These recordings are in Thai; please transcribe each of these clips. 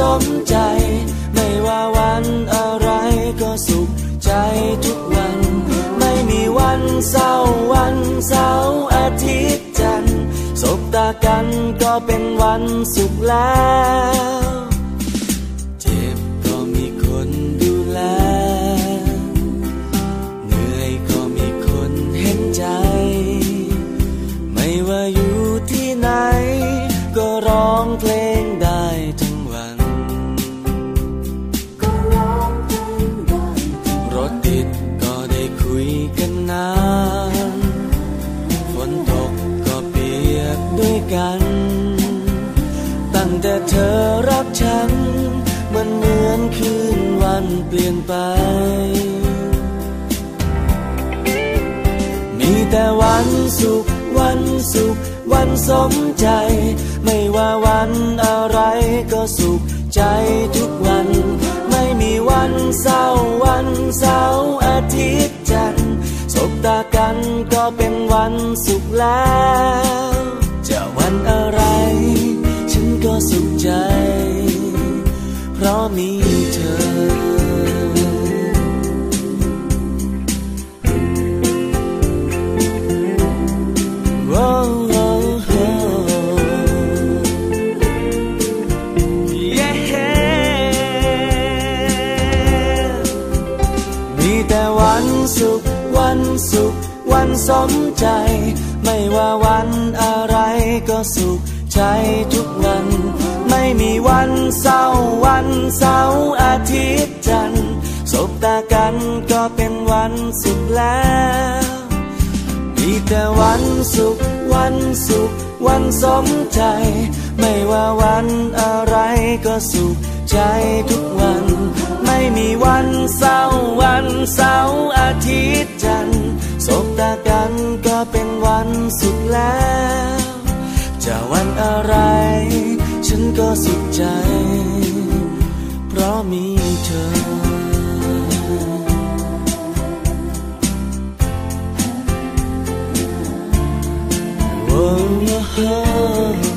สมใจ ไม่ว่าวันอะไรก็สุขใจทุกวัน ไม่มีวันเศร้าวันเสาร์อาทิตย์จันทร์สบตากันก็เป็นวันสุขแล้ว เปลี่ยนไป มีแต่วันสุข วันสุข วันสมใจ ไม่ว่าวันอะไรก็สุขใจทุกวัน ไม่มีวันเศร้าวันเสาร์อาทิตย์จันทร์สบตากันก็เป็นวันสุขแล้ว จะวันอะไร ฉันก็สุขใจ เพราะมีเธอ วันสมใจ ไม่ว่าวันอะไรก็สุขใจทุกวัน ไม่มีวันเศร้าวันเสาร์อาทิตย์จันทร์สบตากันก็เป็นวันสุขแล้วมีแต่วันสุขวันสุขวันสมใจ ไม่ว่าวันอะไรก็สุขใจทุกวัน ไม่มีวันเศร้าวันเสาร์อาทิตย์จันทร์ บตากันก็เป็นวันสุขแล้ว จะวันอะไร ฉันก็สุขใจ เพราะมีเธอ Oh,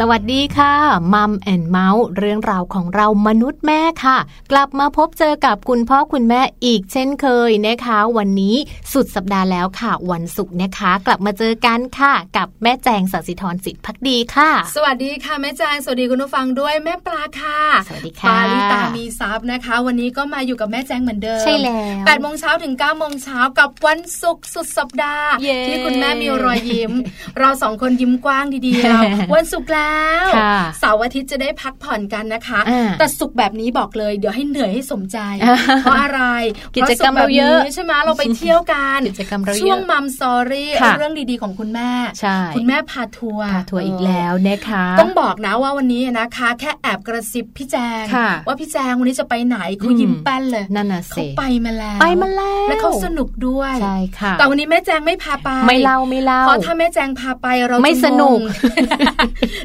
สวัสดีค่ะมัมแอนเมาส์เรื่องราวของเรามนุษย์แม่ค่ะ กลับมาพบเจอกับคุณพ่อคุณแม่อีกเช่นเคยนะคะ วันนี้สุดสัปดาห์แล้วค่ะ วันศุกร์นะคะ กลับมาเจอกันค่ะ กับแม่แจงสัสิธรสิทธิพักดีค่ะ สวัสดีค่ะแม่แจงสวัสดีคุณผู้ฟังด้วยแม่ปลาค่ะสวัสดีค่ะปาลิตามีซับนะคะ วันนี้ก็มาอยู่กับแม่แจงเหมือนเดิมใช่แล้วแปดโมงเช้าถึง9ก้าโมงเช้ากับวันศุกร์สุดสัปดาห์ ที่คุณแม่มีรอยยิ้ม เราสองคนยิ้มกว้างดีๆเราวันศุกร์แล้วเสาร์อาทิตย์จะได้พักผ่อนกันนะคะ แต่สุขแบบนี้บอกเลย เดี๋ยวให้เหนื่อยให้สมใจ เพราะอะไรกิจกรรมเราเยอะใช่ไหมเราไปเที่ยวกันกิจกรรมเราช่วงมัมซอรี่เรื่องดีๆของคุณแม่คุณแม่พาทัวร์พาทัวร์อีกแล้วนะคะ ต้องบอกนะว่าวันนี้นะคะ แค่แอบกระซิบพี่แจง ว่าพี่แจงวันนี้จะไปไหนเขายิ้มแป้นเลยนั่นน่ะสิเขาไปมาแล้วไปมาแล้ว และเขาสนุกด้วยใช่ค่ะแต่วันนี้แม่แจงไม่พาไปไม่เล่าไม่เล่าเพราะถ้าแม่แจงพาไปเราไม่สนุก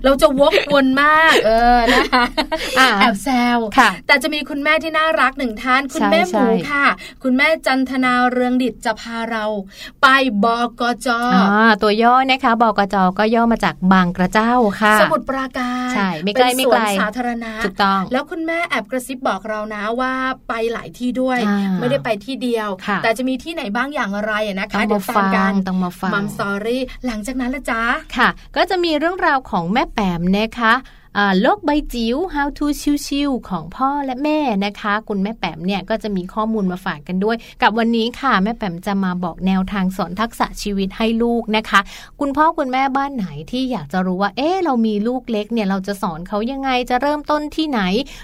เราจะวกวนมาก เออนะคะแอบแซวแต่จะมีคุณแม่ที่น่ารักหนึ่งท่านคุณแม่หมูค่ะ คุณแม่จันทนาเรืองดิตจะพาเรา ไปบกจตัวย่อนะคะบกจก็ย่อมาจากบางกระเจ้าค่ะ สมุดปราการใช่ไม่ไกลไม่ไกลสาธารณะถูกต้อง แล้วคุณแม่แอบกระซิบบอกเรานะว่าไปหลายที่ด้วย ไม่ได้ไปที่เดียว แต่จะมีที่ไหนบ้างอย่างไรนะคะเดี๋ยวฟังกันต้องมาฟังมัมสตอรี่หลังจากนั้นละจ้าค่ะ ก็จะมีเรื่องราวของแม่แแปมนะคะ โลกใบจิ๋ว How to ชิวๆของพ่อและแม่นะคะ คุณแม่แปมเนี่ยก็จะมีข้อมูลมาฝากกันด้วย กับวันนี้ค่ะ แม่แปมจะมาบอกแนวทางสอนทักษะชีวิตให้ลูกนะคะ คุณพ่อคุณแม่บ้านไหนที่อยากจะรู้ว่าเอ๊ะเรามีลูกเล็กเนี่ยเราจะสอนเขายังไงจะเริ่มต้นที่ไหน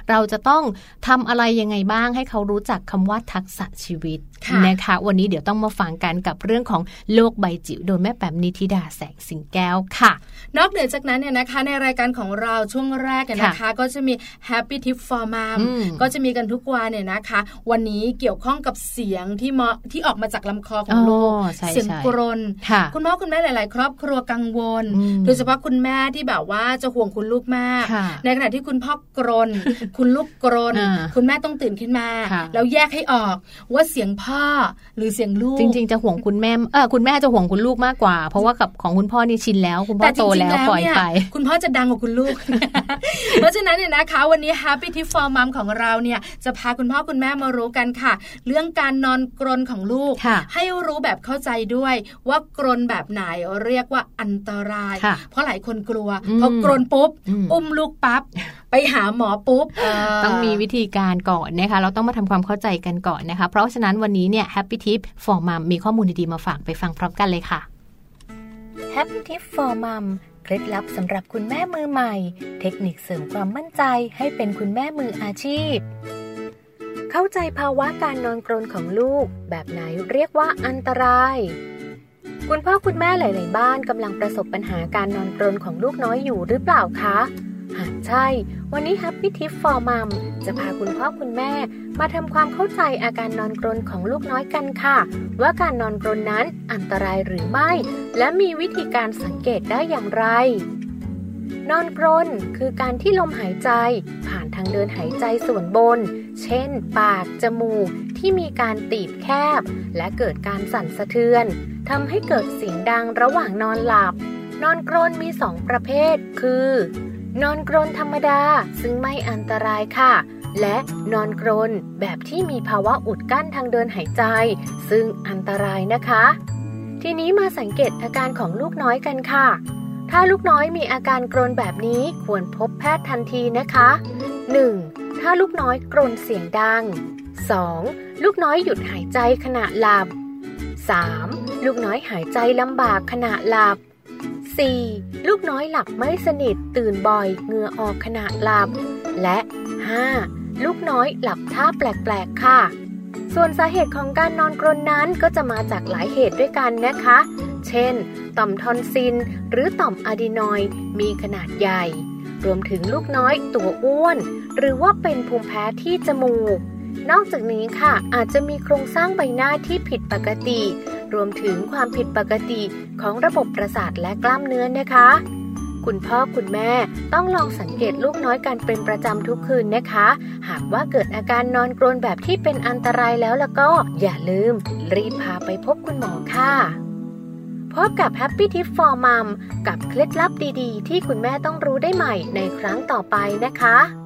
เราจะต้องทำอะไรยังไงบ้างให้เขารู้จักคำว่าทักษะชีวิตนะคะ วันนี้เดี๋ยวต้องมาฟังกันกับเรื่องของโลกใบจิ๋วโดยแม่แปมนิธิดาแสงสิงแก้วค่ะ นอกเหนือจากนั้นเนี่ยนะคะ ในรายการของเราช่วงแรกนะคะ ก็จะมี Happy Tip for Mom ก็จะมีกันทุกวันเนี่ยนะคะ วันนี้เกี่ยวข้องกับเสียงที่มาที่ออกมาจากลำคอของลูกเสียงกรนคุณพ่อคุณแม่หลาย ๆ ครอบครัวกังวล โดยเฉพาะคุณแม่ที่แบบว่าจะห่วงคุณลูกมาก ในขณะที่คุณพ่อกรน คุณลูกกรน คุณแม่ต้องตื่นขึ้นมา แล้วแยกให้ออกว่าเสียงพ่อหรือเสียงลูก จริง ๆ จะห่วงคุณแม่เออคุณแม่จะห่วงคุณลูกมากกว่า เพราะว่ากับของคุณพ่อนี่ชินแล้ว คุณพ่อโตแล้วปล่อยไป คุณพ่อจะดังกว่าคุณลูกเพราะฉะนั้นเนี่ยนะคะ วันนี้ Happy Tip for Mom ของเราเนี่ยจะพาคุณพ่อคุณแม่มารู้กันค่ะ เรื่องการนอนกรนของลูก ให้รู้แบบเข้าใจด้วยว่ากรนแบบไหนเรียกว่าอันตราย เพราะหลายคนกลัวพอกรนปุ๊บ อุ้มลูกปั๊บไปหาหมอปุ๊บต้องมีวิธีการก่อนนะคะ เราต้องมาทำความเข้าใจกันก่อนนะคะ เพราะฉะนั้นวันนี้เนี่ย Happy Tip for Mom มีข้อมูลดีๆมาฝากไปฟังพร้อมกันเลยค่ะ Happy Tip for Mom เคล็ดลับสำหรับคุณแม่มือใหม่ เทคนิคเสริมความมั่นใจให้เป็นคุณแม่มืออาชีพ เข้าใจภาวะการนอนกรนของลูก แบบไหนเรียกว่าอันตราย คุณพ่อคุณแม่หลาย ๆ บ้านกำลังประสบปัญหาการนอนกรนของลูกน้อยอยู่หรือเปล่าคะ หากใช่ วันนี้ Happy Tip for Mom จะพาคุณพ่อคุณแม่ มาทำความเข้าใจอาการนอนกรนของลูกน้อยกันค่ะ ว่าการนอนกรนนั้นอันตรายหรือไม่ และมีวิธีการสังเกตได้อย่างไร นอนกรนคือการที่ลมหายใจ ผ่านทางเดินหายใจส่วนบน เช่น ปาก จมูก ที่มีการตีบแคบ และเกิดการสั่นสะเทือนทำให้เกิดเสียงดังระหว่างนอนหลับ นอนกรนมีสองประเภท คือ นอนกรนธรรมดาซึ่งไม่อันตรายค่ะ และนอนกรนแบบที่มีภาวะอุดกั้นทางเดินหายใจ ซึ่งอันตรายนะคะ ทีนี้มาสังเกตอาการของลูกน้อยกันค่ะ ถ้าลูกน้อยมีอาการกรนแบบนี้ควรพบแพทย์ทันทีนะคะ 1. ถ้าลูกน้อยกรนเสียงดัง 2. ลูกน้อยหยุดหายใจขณะหลับ 3. ลูกน้อยหายใจลำบากขณะหลับ 4. ลูกน้อยหลับไม่สนิทตื่นบ่อยเหงื่อออกขณะหลับ และ 5. ลูกน้อยหลับท่าแปลกๆ ค่ะ ส่วนสาเหตุของการนอนกรนนั้นก็จะมาจากหลายเหตุด้วยกันนะคะ เช่น ต่อมทอนซิน หรือต่อมอะดีนอยมีขนาดใหญ่ รวมถึงลูกน้อยตัวอ้วน หรือว่าเป็นภูมิแพ้ที่จมูก นอกจากนี้ค่ะอาจจะมีโครงสร้างใบหน้าที่ผิดปกติ รวมถึงความผิดปกติของระบบประสาทและกล้ามเนื้อนะคะ คุณพ่อคุณแม่ต้องลองสังเกตลูกน้อยกันเป็นประจำทุกคืนนะคะ หากว่าเกิดอาการนอนกรนแบบที่เป็นอันตรายแล้วแล้วก็อย่าลืม รีบพาไปพบคุณหมอค่ะพบกับ Happy Tip for Mom กับเคล็ดลับดีๆ ที่คุณแม่ต้องรู้ได้ใหม่ในครั้งต่อไปนะคะ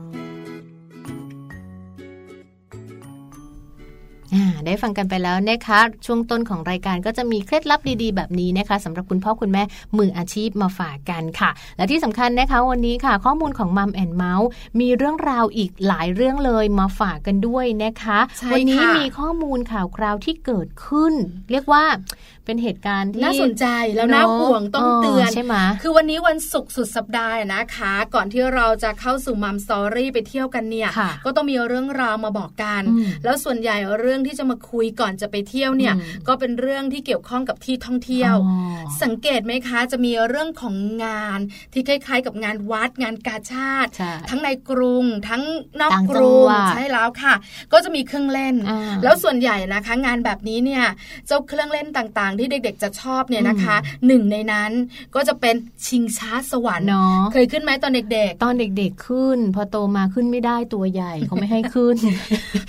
ได้ฟังกันไปแล้วนะคะ ช่วงต้นของรายการก็จะมีเคล็ดลับดีๆ แบบนี้นะคะสำหรับคุณพ่อคุณแม่มืออาชีพมาฝากกันค่ะ และที่สำคัญนะคะวันนี้ค่ะ ข้อมูลของมัมแอนเมาส์มีเรื่องราวอีกหลายเรื่องเลยมาฝากกันด้วยนะคะ วันนี้มีข้อมูลข่าวคราวที่เกิดขึ้น เรียกว่าเป็นเหตุการณ์ที่น่าสนใจแล้วน่าห่วงต้องเตือนใช่ไหมคือวันนี้วันศุกร์สุดสัปดาห์นะคะ ก่อนที่เราจะเข้าสู่มัมสตอรี่ไปเที่ยวกันเนี่ย ก็ต้องมีเรื่องราวมาบอกกัน แล้วส่วนใหญ่เรื่องที่จะมาคุยก่อนจะไปเที่ยวเนี่ย ก็เป็นเรื่องที่เกี่ยวข้องกับที่ท่องเที่ยว สังเกตไหมคะจะมีเรื่องของงานที่คล้าย ๆ กับงานวัดงานกาชาติ ทั้งในกรุง ทั้งนอกกรุงใช่แล้วค่ะ ก็จะมีเครื่องเล่น แล้วส่วนใหญ่นะคะ งานแบบนี้เนี่ยเจ้าเครื่องเล่นต่างๆที่เด็ก ๆ จะชอบเนี่ยนะคะหนึ่งในนั้นก็จะเป็นชิงช้าสวรรค์เนาะเคยขึ้นไหมตอนเด็ก ๆ ตอนเด็กๆขึ้น พอโตมาขึ้นไม่ได้ตัวใหญ่เขาไม่ให้ขึ้น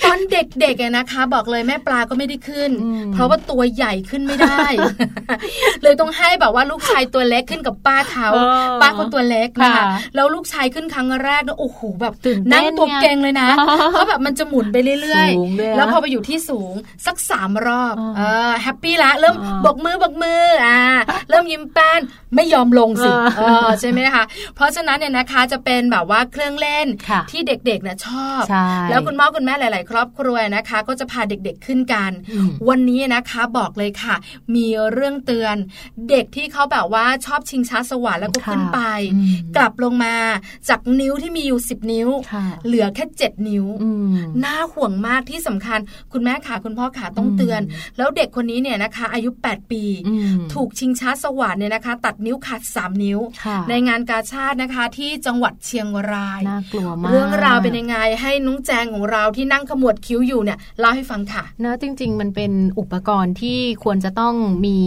ตอนเด็กๆนะคะ บอกบอกเลยแม่ปลาก็ไม่ได้ขึ้น เพราะว่าตัวใหญ่ขึ้นไม่ได้ เลยต้องให้แบบว่าลูกชายตัวเล็กขึ้นกับป้าเขาป้าคนตัวเล็กนะคะแล้วลูกชายขึ้นครั้งแรกนะโอ้โหแบบนั่งตัวเก่งเลยนะเพราะแบบมันจะหมุนไปเรื่อยๆ แล้วพอไปอยู่ที่สูงสักสามรอบเออแฮปปี้ละเริ่มบกมือบกมืออ่าเริ่มยิ้มแป้นไม่ยอมลงสิเออใช่ไหมคะเพราะฉะนั้นเนี่ยนะคะจะเป็นแบบว่าเครื่องเล่นที่เด็กๆเนี่ยชอบ แล้วคุณพ่อคุณแม่หลาย ๆ ครอบครัวนะคะ ก็จะพาเด็กๆขึ้นกัน วันนี้นะคะบอกเลยค่ะ มีเรื่องเตือน เด็กที่เขาแบบว่าชอบชิงช้าสวรรค์แล้วก็ขึ้นไป กลับลงมาจากนิ้วที่มีอยู่สิบนิ้ว เหลือแค่เจ็ดนิ้วน่าห่วงมากที่สำคัญ คุณแม่ขาคุณพ่อขาต้องเตือน แล้วเด็กคนนี้เนี่ยนะคะ อายุ8 ปี ถูกชิงช้าสวรรค์เนี่ยนะคะ ตัดนิ้วขาด 3 นิ้ว ในงานกาชาตินะคะที่จังหวัดเชียงรายน่ากลัวมากเรื่องราวเป็นยังไงให้นุ้งแจงของเราที่นั่งขมวดคิ้วอยู่เนี่ยเล่าให้ฟังค่ะเนอะจริง ๆ มันเป็นอุปกรณ์ที่ควรจะต้องมี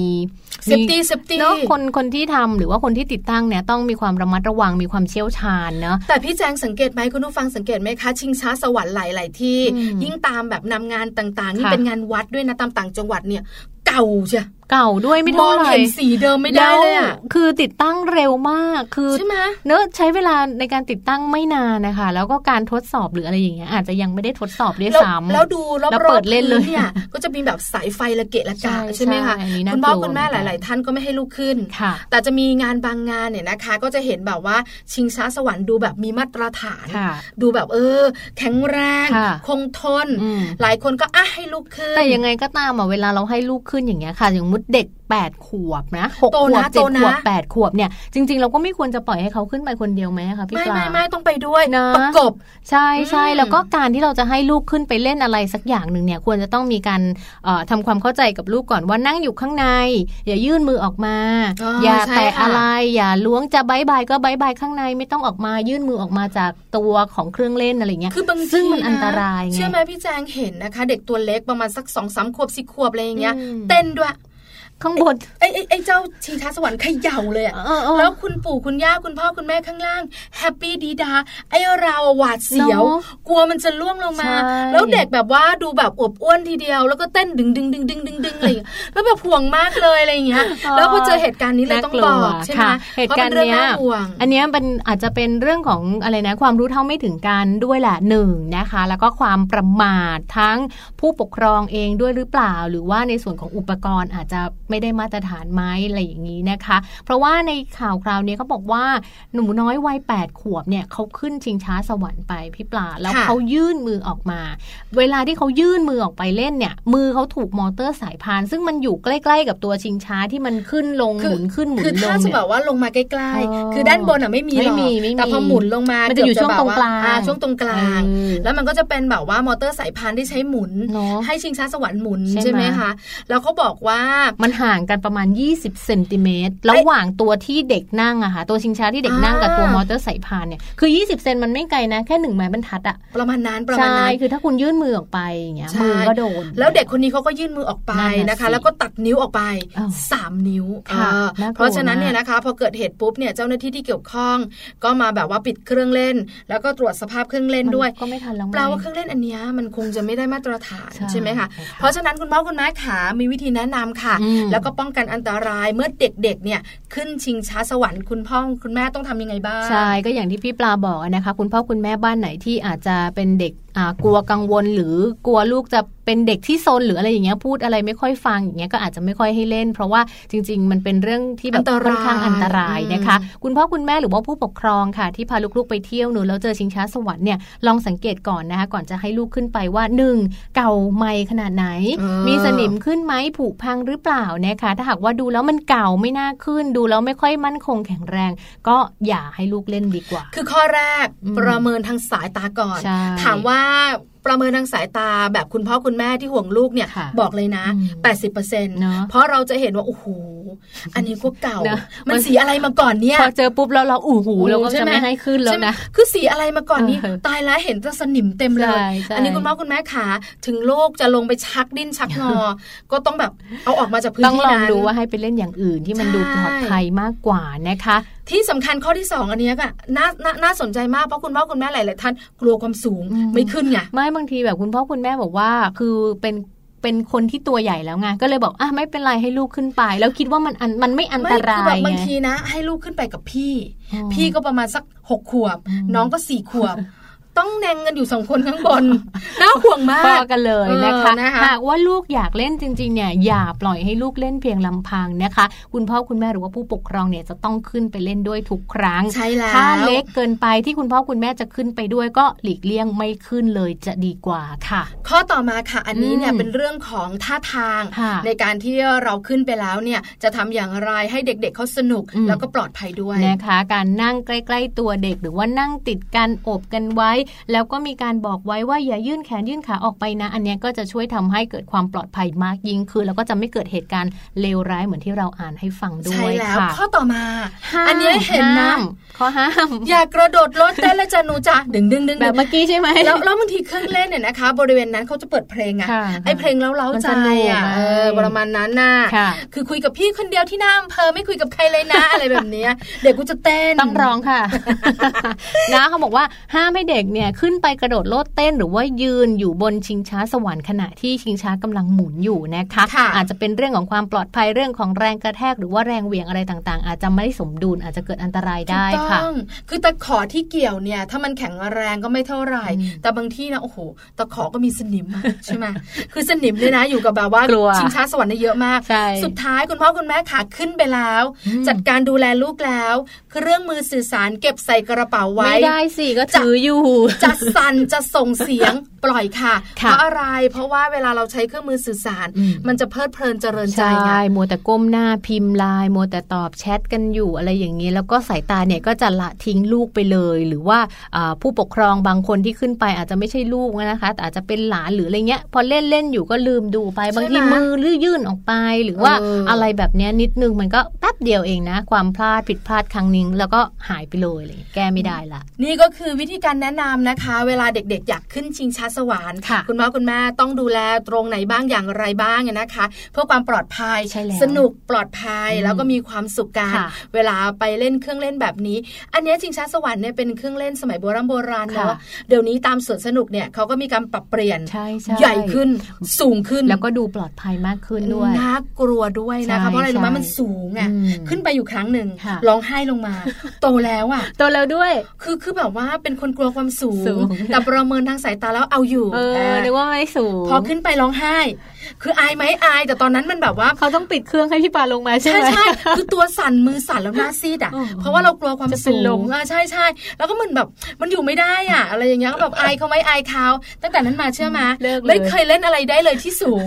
safety safety เนาะคนคนที่ทำหรือว่าคนที่ติดตั้งเนี่ยต้องมีความระมัดระวังมีความเชี่ยวชาญเนาะแต่พี่แจงสังเกตไหมคุณผู้ฟังสังเกตไหมคะชิงช้าสวรรค์หลาย ๆ ที่ ยิ่งตามแบบนำงานต่าง ๆ นี่เป็นงานวัดด้วยนะตามต่างจังหวัดเนี่ย เก่าใช่ เก่าด้วยไม่เท่าไหร่เห็นสีเดิมไม่ได้เลยอะคือติดตั้งเร็วมากคือใช่ไหมเนอะใช้เวลาในการติดตั้งไม่นานนะคะ แล้วก็การทดสอบหรืออะไรอย่างเงี้ยอาจจะยังไม่ได้ทดสอบด้วยซ้ำแล้วดูรอบๆเปิดเล่นเลยเนี่ยก็จะมีแบบสายไฟระเกะระกะใช่ไหมคะคุณพ่อคุณแม่หลาย ๆ ท่านก็ไม่ให้ลูกขึ้น แต่จะมีงานบางงานเนี่ยนะคะ ก็จะเห็นแบบว่าชิงช้าสวรรค์ดูแบบมีมาตรฐาน ดูแบบเออ แข็งแรง คงทน หลายคนก็อะให้ลูกขึ้น แต่ยังไงก็ตามอะเวลาเราให้ลูกขึ้นอย่างเงี้ยค่ะอย่างมุดเด็ก 8 ขวบนะหกขวบเจ็ดขวบแปดขวบเนี่ยจริง ๆ เราก็ไม่ควรจะปล่อยให้เขาขึ้นไปคนเดียวไหมคะพี่ปลาไม่ไม่ต้องไปด้วยนะประกบใช่ใช่แล้วก็การที่เราจะให้ลูกขึ้นไปเล่นอะไรสักอย่างหนึ่งเนี่ยควรจะต้องมีการทำความเข้าใจกับลูกก่อนว่านั่งอยู่ข้างใน อย่ายื่นมือออกมา อย่าแตะอะไรอย่าล้วงจะ bye-bye ก็ bye-bye ข้างในไม่ต้องออกมายื่นมือออกมาจากตัวของเครื่องเล่นอะไรเงี้ยคือบางซึ่งมันอันตรายไงเชื่อไหมพี่แจงเห็นนะคะ เด็กตัวเล็กประมาณสักสองสามขวบสี่ขวบอะไรอย่างเงี้ยเต้นด้วย ข้างบนไอ้ไอ้เจ้าชิงช้าสวรรค์เขย่าเลยอะแล้วคุณปู่คุณย่าคุณพ่อคุณแม่ข้างล่างแฮปปี้ดีดาไอ้เราหวาดเสียว กลัวมันจะล่วงลงมา แล้วเด็กแบบว่าดูแบบอวบอ้วนทีเดียว แล้วก็เต้นดึงดึงดึงดึงดึงดึงอะไรแล้วแบบห่วงมากเลยอะไรอย่างเงี้ยแล้วพอเจอเหตุการณ์นี้เลยต้องบอกใช่ไหมเหตุการณ์เนี้ยอันนี้เป็นอาจจะเป็นเรื่องของอะไรนะความรู้เท่าไม่ถึงกันด้วยแหละหนึ่งนะคะ แล้วก็ความประมาททั้งผู้ปกครองเองด้วยหรือเปล่า หรือว่าในส่วนของอุปกรณ์อาจจะไม่ได้มาตรฐานไหมอะไรอย่างนี้นะคะ เพราะว่าในข่าวคราวนี้เขาบอกว่าหนูน้อยวัยแปดขวบเนี่ยเขาขึ้นชิงช้าสวรรค์ไปพี่ปลาแล้วเขายื่นมือออกมา เวลาที่เขายื่นมือออกไปเล่นเนี่ย มือเขาถูกมอเตอร์สายพาน ซึ่งมันอยู่ใกล้ ๆ กับตัวชิงช้าที่มันขึ้นลงหมุนขึ้นหมุนลงคือถ้าจะบอกว่าลงมาใกล้ๆ คือด้านบนอะไม่มีหรอกแต่พอหมุนลงมามันจะอยู่ช่วงตรงกลางช่วงตรงกลาง แล้วมันก็จะเป็นแบบว่ามอเตอร์สายพานที่ใช้หมุน ให้ชิงช้าสวรรค์หมุนใช่ไหมคะแล้วเขาบอกว่ามันห่างกันประมาณ 20เซนติเมตรระหว่างตัวที่เด็กนั่งอะค่ะตัวชิงช้าที่เด็กนั่งกับตัวมอเตอร์สายพานเนี่ยคือ 20 เซนมันไม่ไกลนะ แค่หนึ่งไม้บรรทัดอะประมาณนั้นประมาณนั้นคือถ้าคุณยื่นมือออกไปอย่างเงี้ยมือก็โดน แล้วเด็กคนนี้เขาก็ยื่นมือออกไปนะคะ แล้วก็ตัดนิ้วออกไปสามนิ้วเพราะฉะนั้นเนี่ยนะคะพอเกิดเหตุปุ๊บเนี่ยเจ้าหน้าที่ที่เกี่ยวข้อง ก็มาแบบว่าปิดเครื่องเล่น แล้วก็ตรวจสภาพเครื่องเล่นด้วยก็ไม่ทันแล้วแปลว่าเครื่องเล่นอันนี้มันคงจะไม่ได้มาตรฐานใช่ไหมคะเพราะฉะนั้นคุณพ่อคุณแม่ขามีวิธีแนะนำค่ะแล้วก็ป้องกันอันตรายเมื่อเด็กๆเนี่ยขึ้นชิงช้าสวรรค์คุณพ่อคุณแม่ต้องทำยังไงบ้างใช่ก็อย่างที่พี่ปลาบอกนะคะ คุณพ่อคุณแม่บ้านไหนที่อาจจะเป็นเด็กกลัวกังวลหรือกลัวลูกจะเป็นเด็กที่โซนหรืออะไรอย่างเงี้ยพูดอะไรไม่ค่อยฟังอย่างเงี้ยก็อาจจะไม่ค่อยให้เล่น เพราะว่าจริง ๆ มันเป็นเรื่องที่แบบค่อนข้างอันตรายนะคะ คุณพ่อคุณแม่หรือว่าผู้ปกครองค่ะ ที่พาลูกๆไปเที่ยวหนูแล้วเจอชิงช้าสวรรค์เนี่ยลองสังเกตก่อนนะคะก่อนจะให้ลูกขึ้นไปว่าหนึ่งเก่าไม่ขนาดไหน มีสนิมขึ้นไหมผุพังหรือเปล่านะคะถ้าหากว่าดูแล้วมันเก่าไม่น่าขึ้น ดูแล้วไม่ค่อยมั่นคงแข็งแรง ก็อย่าให้ลูกเล่นดีกว่า คือข้อแรกประเมินทางสายตาก่อน ถามว่า ประเมินทางสายตาแบบคุณพ่อคุณแม่ที่ห่วงลูกเนี่ยบอกเลยนะ 80%เพราะเราจะเห็นว่าโอ้โหอันนี้ก็เก่า มันสีอะไรมาก่อนเนี่ยพอเจอปุ๊บแล้วเราอู้หูเราก็จะไม่ให้ขึ้นแล้วนะคือสีอะไรมาก่อนนี่ตายแล้วเห็นจะสนิมเต็มเลย อันนี้คุณพ่อคุณแม่ขาถึงลูกจะลงไปชักดิ้นชักงอก็ต้องแบบเอาออกมาจากพื้นที่นั้นต้องลองดูว่าให้ไปเล่นอย่างอื่นที่มันดูปลอดภัยมากกว่านะคะที่สำคัญข้อที่สองอันนี้ก็น่าน่าสนใจมากเพราะคุณพ่อคุณแม่หลาย ๆ ท่านกลัวความสูงไม่ขึ้นไงไม่บางทีแบบคุณพ่อคุณแม่บอกว่า คือเป็นเป็นคนที่ตัวใหญ่แล้วไงก็เลยบอกอะไม่เป็นไรให้ลูกขึ้นไป แล้วคิดว่ามันมันไม่อันตรายไงบางทีนะ ให้ลูกขึ้นไปกับพี่ พี่ก็ประมาณสักหกขวบ น้องก็สี่ขวบ ต้องแนงกันอยู่สองคนข้างบนน่าห่วงมากพอกันเลยนะคะหากว่าลูกอยากเล่นจริงๆเนี่ยอย่าปล่อยให้ลูกเล่นเพียงลำพังนะคะ คุณพ่อคุณแม่หรือว่าผู้ปกครองเนี่ยจะต้องขึ้นไปเล่นด้วยทุกครั้งใช่แล้วถ้าเล็กเกินไปที่คุณพ่อคุณแม่จะขึ้นไปด้วยก็หลีกเลี่ยงไม่ขึ้นเลยจะดีกว่าค่ะ ข้อต่อมาค่ะ อันนี้เนี่ยเป็นเรื่องของท่าทาง ในการที่เราขึ้นไปแล้วเนี่ยจะทำอย่างไรให้เด็กๆเขาสนุกแล้วก็ปลอดภัยด้วยนะคะ การนั่งใกล้ ๆ ตัวเด็กหรือว่านั่งติดกันอบกันไว้แล้วก็มีการบอกไว้ว่าอย่ายื่นแขนยื่นขาออกไปนะ อันนี้ก็จะช่วยทำให้เกิดความปลอดภัยมากยิ่งขึ้นแล้วก็จะไม่เกิดเหตุการณ์เลวร้ายเหมือนที่เราอ่านให้ฟังด้วยใช่แล้วข้อต่อมาอันนี้เห็นนะข้อห้าม อย่ากระโดดรถได้ละจ้ะหนูจ้ะดึงดึงดึงแบบเมื่อกี้ใช่ไหมแล้วแล้วบางทีเครื่องเล่นเนี่ยนะคะ บริเวณนั้นเขาจะเปิดเพลงอะไอเพลงเล้าๆใจอะประมาณนั้นน่ะคือคุยกับพี่คนเดียวที่หน้าอำเภอไม่คุยกับใครเลยนะอะไรแบบนี้เด็กกูจะเต้นต้องร้องค่ะนะเขาบอกว่าห้ามให้เด็กเนี่ยขึ้นไปกระโดดโลดเต้นหรือว่ายืนอยู่บนชิงช้าสวรรค์ขณะที่ชิงช้ากำลังหมุนอยู่นะคะคะอาจจะเป็นเรื่องของความปลอดภัยเรื่องของแรงกระแทกหรือว่าแรงเหวี่ยงอะไรต่างๆ อาจจะไม่สมดุลอาจจะเกิดอันตรายได้ค่ะคือตะขอที่เกี่ยวเนี่ยถ้ามันแข็งแรงก็ไม่เท่าไหร่ แต่บางที่นะโอ้โหตะขอก็มีสนิมใช่ไหมคือสนิมเลยนะอยู่กับแบบว่าชิงช้าสวรรค์เยอะมาก สุดท้ายคุณพ่อคุณแม่ขาขึ้นไปแล้ว จัดการดูแลลูกแล้วเครื่องมือสื่อสารเก็บใส่กระเป๋าไว้ไม่ได้สิก็ถืออยู่จะสั่นจะส่งเสียงปล่อยค่ะเพราะอะไรเพราะว่าเวลาเราใช้เครื่องมือสื่อสาร มันจะเพลิดเพลินเจริญใจใช่มัวแต่ก้มหน้าพิมพ์ไลน์มัวแต่ตอบแชทกันอยู่อะไรอย่างนี้ แล้วก็สายตาเนี่ยก็จะละทิ้งลูกไปเลย หรือว่าผู้ปกครองบางคนที่ขึ้นไปอาจจะไม่ใช่ลูกนะคะแต่อาจจะเป็นหลานหรืออะไรเงี้ย พอเล่นเล่นอยู่ก็ลืมดูไปบางทีมือลื่ยื่นออกไป หรือว่าอะไรแบบนี้นิดนึงมันก็แป๊บเดียวเองนะ ความพลาดผิดพลาดครั้งนึงแล้วก็หายไปเลยเลยแก้ไม่ได้ละนี่ก็คือวิธีการแนะนำนะคะ เวลาเด็กๆ อยากขึ้นชิงช้าสวรรค์คุณพ่อคุณแม่ต้องดูแลตรงไหนบ้างอย่างไรบ้างนะคะ เพื่อความปลอดภัยสนุกปลอดภัยแล้วก็มีความสุขกันเวลาไปเล่นเครื่องเล่นแบบนี้ อันนี้ชิงช้าสวรรค์เนี่ยเป็นเครื่องเล่นสมัยโบราณโบราณเนาะเดี๋ยวนี้ตามสวนสนุกเนี่ยเขาก็มีการปรับเปลี่ยนใหญ่ขึ้นสูงขึ้นแล้วก็ดูปลอดภัยมากขึ้นด้วยน่ากลัวด้วยนะคะเพราะอะไรรู้ไหมมันสูงอะขึ้นไปอยู่ครั้งหนึ่งร้องไห้ลงมา โตแล้วอะโตแล้วด้วย คือคือแบบว่าเป็นคนกลัวความสูง แต่ประเมินทางสายตาแล้วเอาอยู่เออนึกว่าไม่สูง พอขึ้นไปร้องไห้ คืออายไหมอาย แต่ตอนนั้นมันแบบว่าเขาต้องปิดเครื่องให้พี่ปาลงมาใช่ไหมใช่ใช่คือตัวสั่นมือสั่นแล้วหน้าซีดอะเพราะว่าเรากลัวความสูงอะใช่ใช่แล้วก็มันแบบมันอยู่ไม่ได้อะ อะไรอย่างเงี้ยก็แบบอายเขาไม่อายเขาตั้งแต่นั้นมาเชื่อมาไม่เคยเล่นอะไรได้เลยที่สูง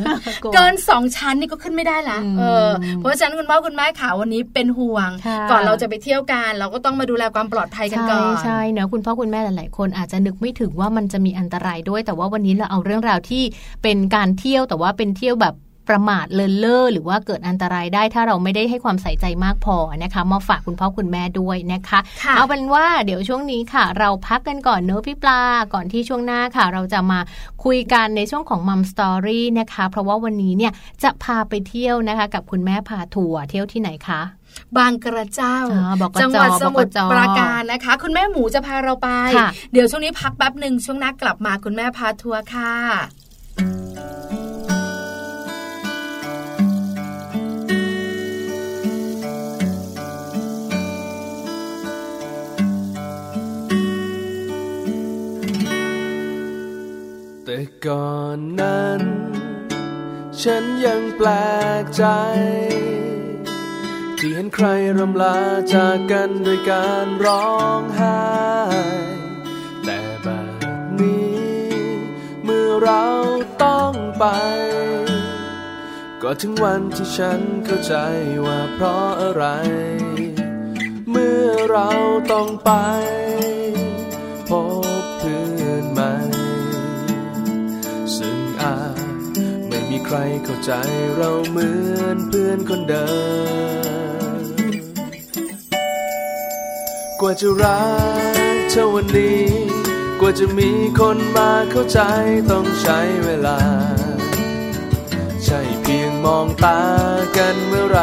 เกินสองชั้นนี่ก็ขึ้นไม่ได้ละเออเพราะฉะนั้นคุณพ่อคุณแม่ขาวันนี้เป็นห่วง ก่อนเราจะไปเที่ยวกันเราก็ต้องมาดูแลความปลอดภัยกันก่อนใช่เนอะคุณพ่อคุณแม่หลายๆ คนอาจจะนึกไม่ถึงว่ามันจะมีอันตรายด้วย แต่ว่าวันนี้เราเอาเรื่องราวที่เป็นการเที่ยวแต่ว่าเป็นเที่ยวแบบประมาทเลินเล่อหรือว่าเกิดอันตรายได้ถ้าเราไม่ได้ให้ความใส่ใจมากพอนะคะมาฝากคุณพ่อคุณแม่ด้วยนะคะคะเอาเป็นว่าเดี๋ยวช่วงนี้ค่ะ เราพักกันก่อนเนอะพี่ปลาก่อนที่ช่วงหน้าค่ะ เราจะมาคุยกันในช่วงของมัมสตอรี่นะคะ เพราะว่าวันนี้เนี่ยจะพาไปเที่ยวนะคะ กับคุณแม่พาทัวร์เที่ยวที่ไหนคะบางกระเจ้า จังหวัดสมุทรปราการนะคะ คุณแม่หมูจะพาเราไป เดี๋ยวช่วงนี้พักแป๊บหนึ่งช่วงหน้ากลับมาคุณแม่พาทัวร์ค่ะ แต่ก่อนนั้น ฉันยังแปลกใจ ที่เห็นใครรำลาจากกันด้วยการร้องไห้ แต่แบบนี้ เมื่อเราต้องไป ก็ถึงวันที่ฉันเข้าใจว่าเพราะอะไร เมื่อเราต้องไป ใครเข้าใจเราเหมือนเพื่อนคนเดิม กว่าจะรักเธอวันนี้ กว่าจะมีคนมาเข้าใจต้องใช้เวลา ใช่เพียงมองตากันเมื่อไร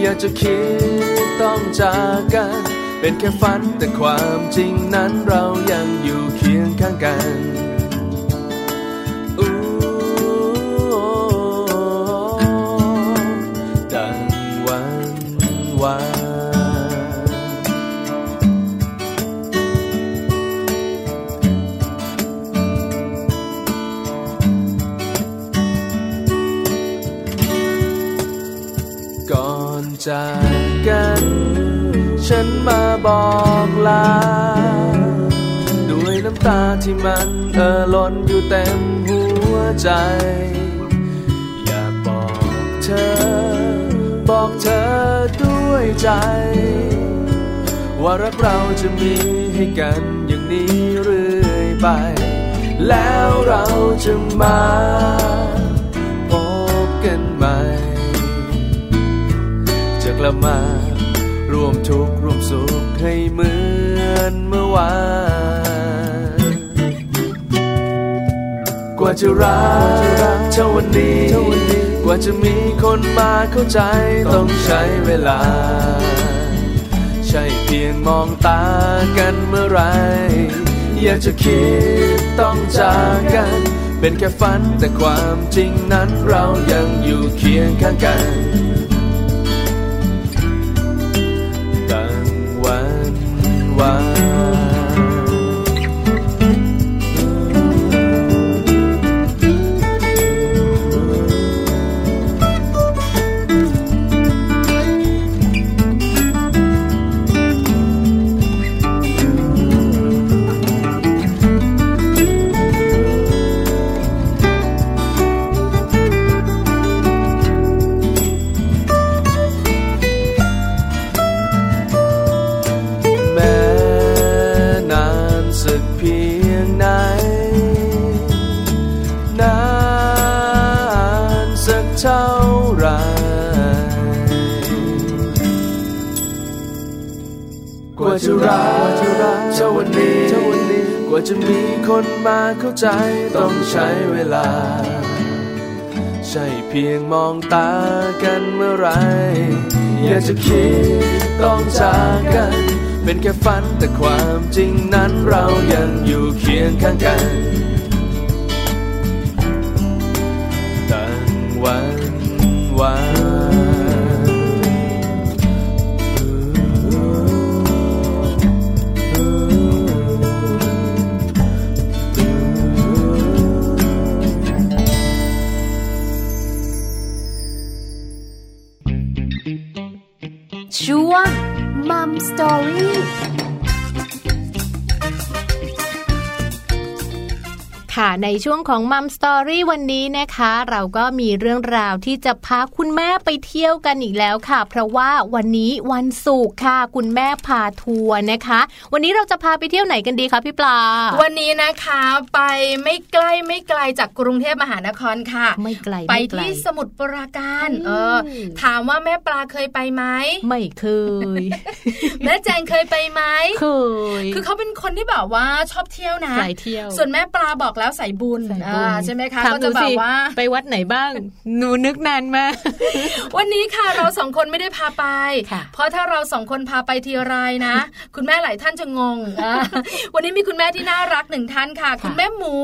อยากจะคิดต้องจากกัน เป็นแค่ฝันแต่ความจริงนั้นเรายังอยู่เคียงข้างกัน ก่อนจากกัน ฉันมาบอกลา ด้วยน้ำตาที่มันเอ่อล้นอยู่เต็มหัวใจ อยากบอกเธอ บอกเธอด้วยใจ ว่ารักเราจะมีให้กันอย่างนี้เรื่อยไป แล้วเราจะมาพบกันใหม่ จะกลับมารวมทุกข์รวมสุขให้เหมือนเมื่อวานกว่าจะรักเท่าวันนี้ ว่าจะมีคนมาเข้าใจต้องใช้เวลา ใช่เพียงมองตากันเมื่อไร อยากจะคิดต้องจากกัน เป็นแค่ฝันแต่ความจริงนั้นเรายังอยู่เคียงข้างกัน จะรักเท่าวันนี้ กว่าจะมีคนมาเข้าใจต้องใช้เวลา ใช่เพียงมองตากันเมื่อไร อยากจะคิดต้องจากกัน เป็นแค่ฝันแต่ความจริงนั้นเรายังอยู่เคียงข้างกัน มั ค่ะ ในช่วงของมัมสตอรี่วันนี้นะคะ เราก็มีเรื่องราวที่จะพาคุณแม่ไปเที่ยวกันอีกแล้วค่ะ เพราะว่าวันนี้วันศุกร์ค่ะ คุณแม่พาทัวร์นะคะ วันนี้เราจะพาไปเที่ยวไหนกันดีคะพี่ปลา วันนี้นะคะไปไม่ใกล้ไม่ไกลจากกรุงเทพมหานครค่ะ ไม่ไกลไปที่สมุทรปราการเออถามว่าแม่ปลาเคยไปไหมไม่เคย แม่แจงเคยไปไหมเคย คือเขาเป็นคนที่แบบว่าชอบเที่ยวนะสายเที่ยว ส่วนแม่ปลาบอกแล้วใส่บุญใช่ไหมคะก็จะแบบว่าไปวัดไหนบ้าง หนูนึกนานมาก วันนี้ค่ะเราสองคนไม่ได้พาไป เพราะถ้าเราสองคนพาไปทีไรนะ คุณแม่หลายท่านจะงง วันนี้มีคุณแม่ที่น่ารักหนึ่งท่านค่ะ คุณแม่หมู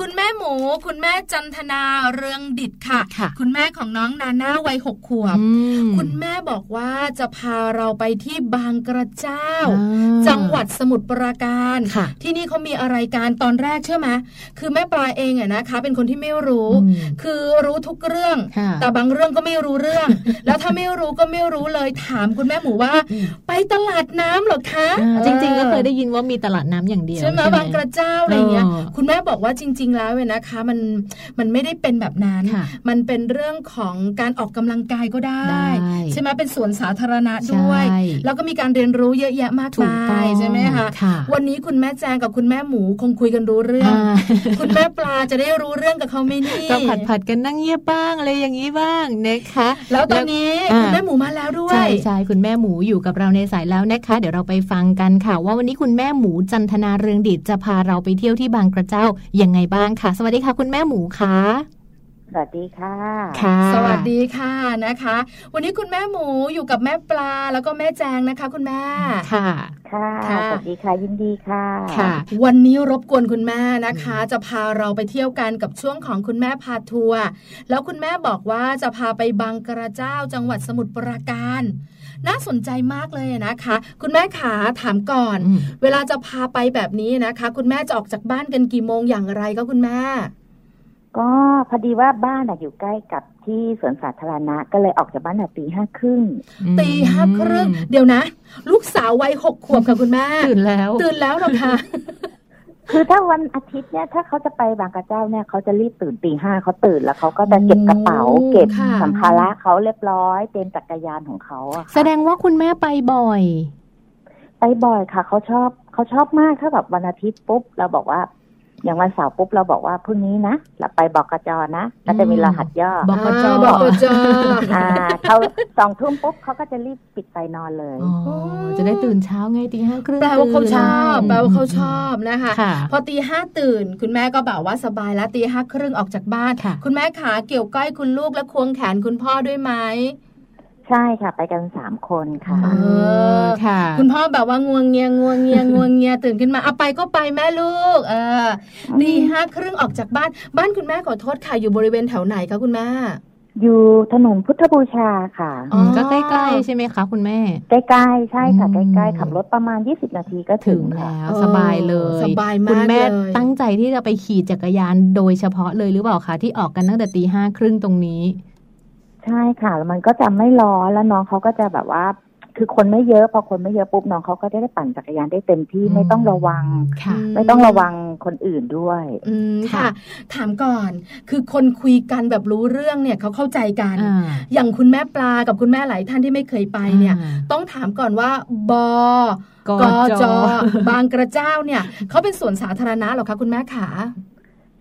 คุณแม่หมู คุณแม่จันทนาเรืองดิดค่ะ คุณแม่ของน้องนาน่าวัยหกขวบ คุณแม่บอกว่าจะพาเราไปที่บางกระเจ้า จังหวัดสมุทรปราการ ที่นี่เขามีอะไรการตอนแรกเชื่อไหมคือแม่ปลาเองอะนะคะ เป็นคนที่ไม่รู้ คือรู้ทุกเรื่อง แต่บางเรื่องก็ไม่รู้เรื่อง แล้วถ้าไม่รู้ก็ไม่รู้เลยถามคุณแม่หมูว่า ไปตลาดน้ำหรอคะจริงๆก็เคยได้ยินว่ามีตลาดน้ำอย่างเดียวใช่ไหมบางกระเจ้าอะไรเงี้ยคุณแม่บอกว่าจริง ๆ แล้วเนะคะ มันมันไม่ได้เป็นแบบนั้น มันเป็นเรื่องของการออกกำลังกายก็ได้ ใช่ไหมเป็นสวนสาธารณะด้วย แล้วก็มีการเรียนรู้เยอะแยะมากมายใช่ไหมคะวันนี้คุณแม่แจงกับคุณแม่หมูคงคุยกันรู้เรื่องคุณแม่ปลาจะได้รู้เรื่องกับเขาไม่นี่ก็ผัดผัดกันนั่งเงียบบ้างอะไรอย่างนี้บ้างนะคะ แล้วตอนนี้คุณแม่หมูมาแล้วด้วย ใช่ใช่คุณแม่หมูอยู่กับเราในสายแล้วนะคะ เดี๋ยวเราไปฟังกันค่ะ ว่าวันนี้คุณแม่หมูจันทนาเรืองดิตจะพาเราไปเที่ยวที่บางกระเจ้ายังไงบ้างค่ะ สวัสดีค่ะ คุณแม่หมูค่ะ สวัสดีค่ะค่ะ สวัสดีค่ะนะคะ วันนี้คุณแม่หมูอยู่กับแม่ปลาแล้วก็แม่แจงนะคะ คุณแม่ค่ะค่ะ ค่ะสวัสดีค่ะยินดีค่ะค่ะ วันนี้รบกวนคุณแม่นะคะ จะพาเราไปเที่ยวกันกับช่วงของคุณแม่พาทัวร์แล้วคุณแม่บอกว่าจะพาไปบางกระเจ้าจังหวัดสมุทรปราการน่าสนใจมากเลยนะคะ คุณแม่ขาถามก่อนอืมเวลาจะพาไปแบบนี้นะคะ คุณแม่จะออกจากบ้านกันกี่โมงอย่างไรก็คุณแม่ ก็พอดีว่าบ้านอะอยู่ใกล้กับที่สวนสาธารณะ ก็เลยออกจากบ้านอะตีห้าครึ่งตีห้าครึ่งเดี๋ยวนะ ลูกสาววัยหกขวบค่ะคุณแม่ ตื่นแล้ว ตื่นแล้วเหรอคะคือถ้าวันอาทิตย์เนี่ยถ้าเขาจะไปบางกระเจ้าเนี่ยเขาจะรีบตื่นตีห้าเขาตื่นแล้วเขาก็จะเก็บกระเป๋าโอ้เก็บค่ะสัมภาระเขาเรียบร้อยเต็มจักรยานของเขาอะค่ะแสดงว่าคุณแม่ไปบ่อย ไปบ่อยค่ะเขาชอบเขาชอบมากถ้าแบบวันอาทิตย์ปุ๊บเราบอกว่า อย่างวันเสาร์ปุ๊บเราบอกว่าพรุ่งนี้นะเราไปบอกกระจอนะก็จะมีรหัสย่อบกจาบอกจอ่าเขาสองทุ่มปุ๊บเขาก็จะรีบปิดไฟนอนเลยอ๋อจะได้ตื่นเช้าไงตีห้าครึ่งแปลว่าเขาชอบตื่นแปลว่าเขาชอบนะคะค่ะพอตีห้าตื่น คุณแม่ก็แบบว่าสบายแล้วตีห้าครึ่งออกจากบ้านค่ะคุณแม่ขาเกี่ยวก้อยคุณลูกและควงแขนคุณพ่อด้วยไหม ใช่ค่ะ ไปกันสามคนค่ะเออค่ะ คุณพ่อแบบว่างวงเงียงวงเงียงวงเงียตื่นขึ้นมาเอาไปก็ไปแม่ลูก เออตีห้าครึ่งออกจากบ้านบ้านคุณแม่ขอโทษค่ะอยู่บริเวณแถวไหนคะคุณแม่อยู่ถนนพุทธบูชาค่ะอืมก็ใกล้ๆใช่ไหมคะคุณแม่ ใกล้ๆใช่ค่ะอืใกมล้ๆขับรถประมาณ 20 นาทีก็ถึถึงงค่ะแล้วเออสบายเลยสบายมากคุณแม่เลยตั้งใจที่จะไปขี่จักรยานโดยเฉพาะเลยหรือเปล่าคะที่ออกกันตั้งแต่ตีห้าครึ่งตรงนี้ ใช่ค่ะแล้วมันก็จะไม่ร้อนแล้วน้องเขาก็จะแบบว่า คือคนไม่เยอะพอคนไม่เยอะปุ๊บน้องเขาก็ได้ปั่นจักรยานได้เต็มที่อืมไม่ต้องระวังค่ะไม่ต้องระวังคนอื่นด้วยอืมค่ะค่ะ ถามก่อน คือคนคุยกันแบบรู้เรื่องเนี่ยเขาเข้าใจกันอ่าอย่างคุณแม่ปลากับคุณแม่หลายท่านที่ไม่เคยไปเนี่ยอ่าต้องถามก่อนว่าบกกจจบางกระเจ้าเนี่ยเขาเป็นสวนสาธารณะเหรอคะคุณแม่ขา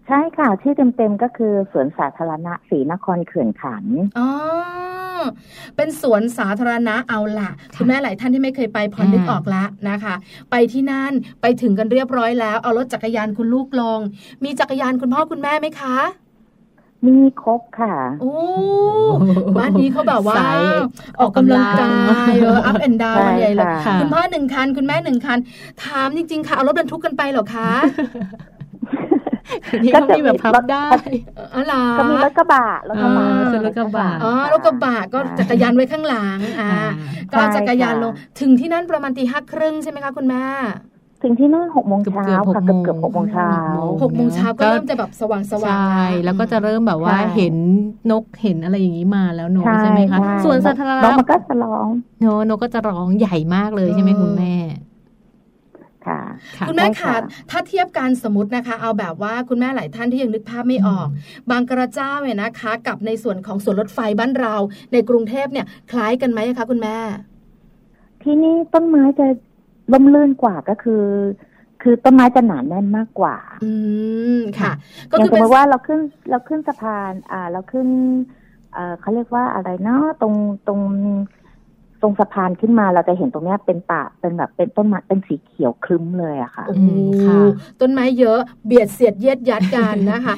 ใช่ค่ะ ชื่อเต็มๆก็คือสวนสาธารณะศรีนครเขื่อนขันอ๋อเป็นสวนสาธารณะเอาล่ะคุณแม่หลายท่านที่ไม่เคยไปพอนึกออกละนะคะ ไปที่นั่นไปถึงกันเรียบร้อยแล้วเอารถจักรยานคุณลูกลง มีจักรยานคุณพ่อคุณแม่ไหมคะมีครบค่ะ โอ้บ้านนี้เขาแบบว่าสายออกกำลังกายเออ up and down ใช่ใหญ่เลยค่ะคุณพ่อหนึ่งคัน คุณแม่หนึ่งคัน ถามจริงๆค่ะ เอารถบรรทุกกันไปเหรอคะ นี่เขามีแบบพับได้เอออะไรก็มีรถกระบะรถกระบะอ่าคือรถกระบะอ๋อรถกระบะก็จักรยานไว้ข้างหลังอ่าก็เอาจักรยานลงถึงที่นั่นประมาณตีห้าครึ่งใช่ไหมคะคุณแม่ถึงที่นู่นหกโมงเกือบเช้าเกือบค่ะหกโมงเกือบเกือบหกโมงเช้าหกโมงเช้าก็เริ่มจะแบบสว่างสว่างใช่แล้วก็จะเริ่มแบบว่าใช่เห็นนกเห็นอะไรอย่างนี้มาแล้วเนอะใช่ใช่ไหมคะใช่ส่วนสาธารน้องณะมันก็จะร้องเนอะนกก็จะร้องใหญ่มากเลยใช่ไหมคุณแม่ ค่ะค่ะ คุณแม่ใช่ขาค่ะถ้าเทียบกันสมมตินะคะ เอาแบบว่าคุณแม่หลายท่านที่ยังนึกภาพไม่ออก บางกระเจ้าเนี่ยนะคะ กับในส่วนของสวนรถไฟบ้านเรา ในกรุงเทพเนี่ยคล้ายกันไหมคะคุณแม่ ที่นี่ต้นไม้จะร่มรื่นกว่าก็คือ คือต้นไม้จะหนาแน่นมากกว่า อืมค่ะ ก็อย่างคือสมเป็นมติว่าเราขึ้นเราขึ้นสะพาน อ่า เราขึ้นเอ่อเขาเรียกว่าอะไรเนาะตรงตรงต รงสะพานขึ้นมาเราจะเห็นตรงเนี้ยเป็นป่าเป็นแบบเป็นต้นไม้เป็นสีเขียวครึ้มเลยอะค่ะโอ้อืโหมค่ะ ต้นไม้เยอะเบียดเสียดเยียดยัดกันนะคะ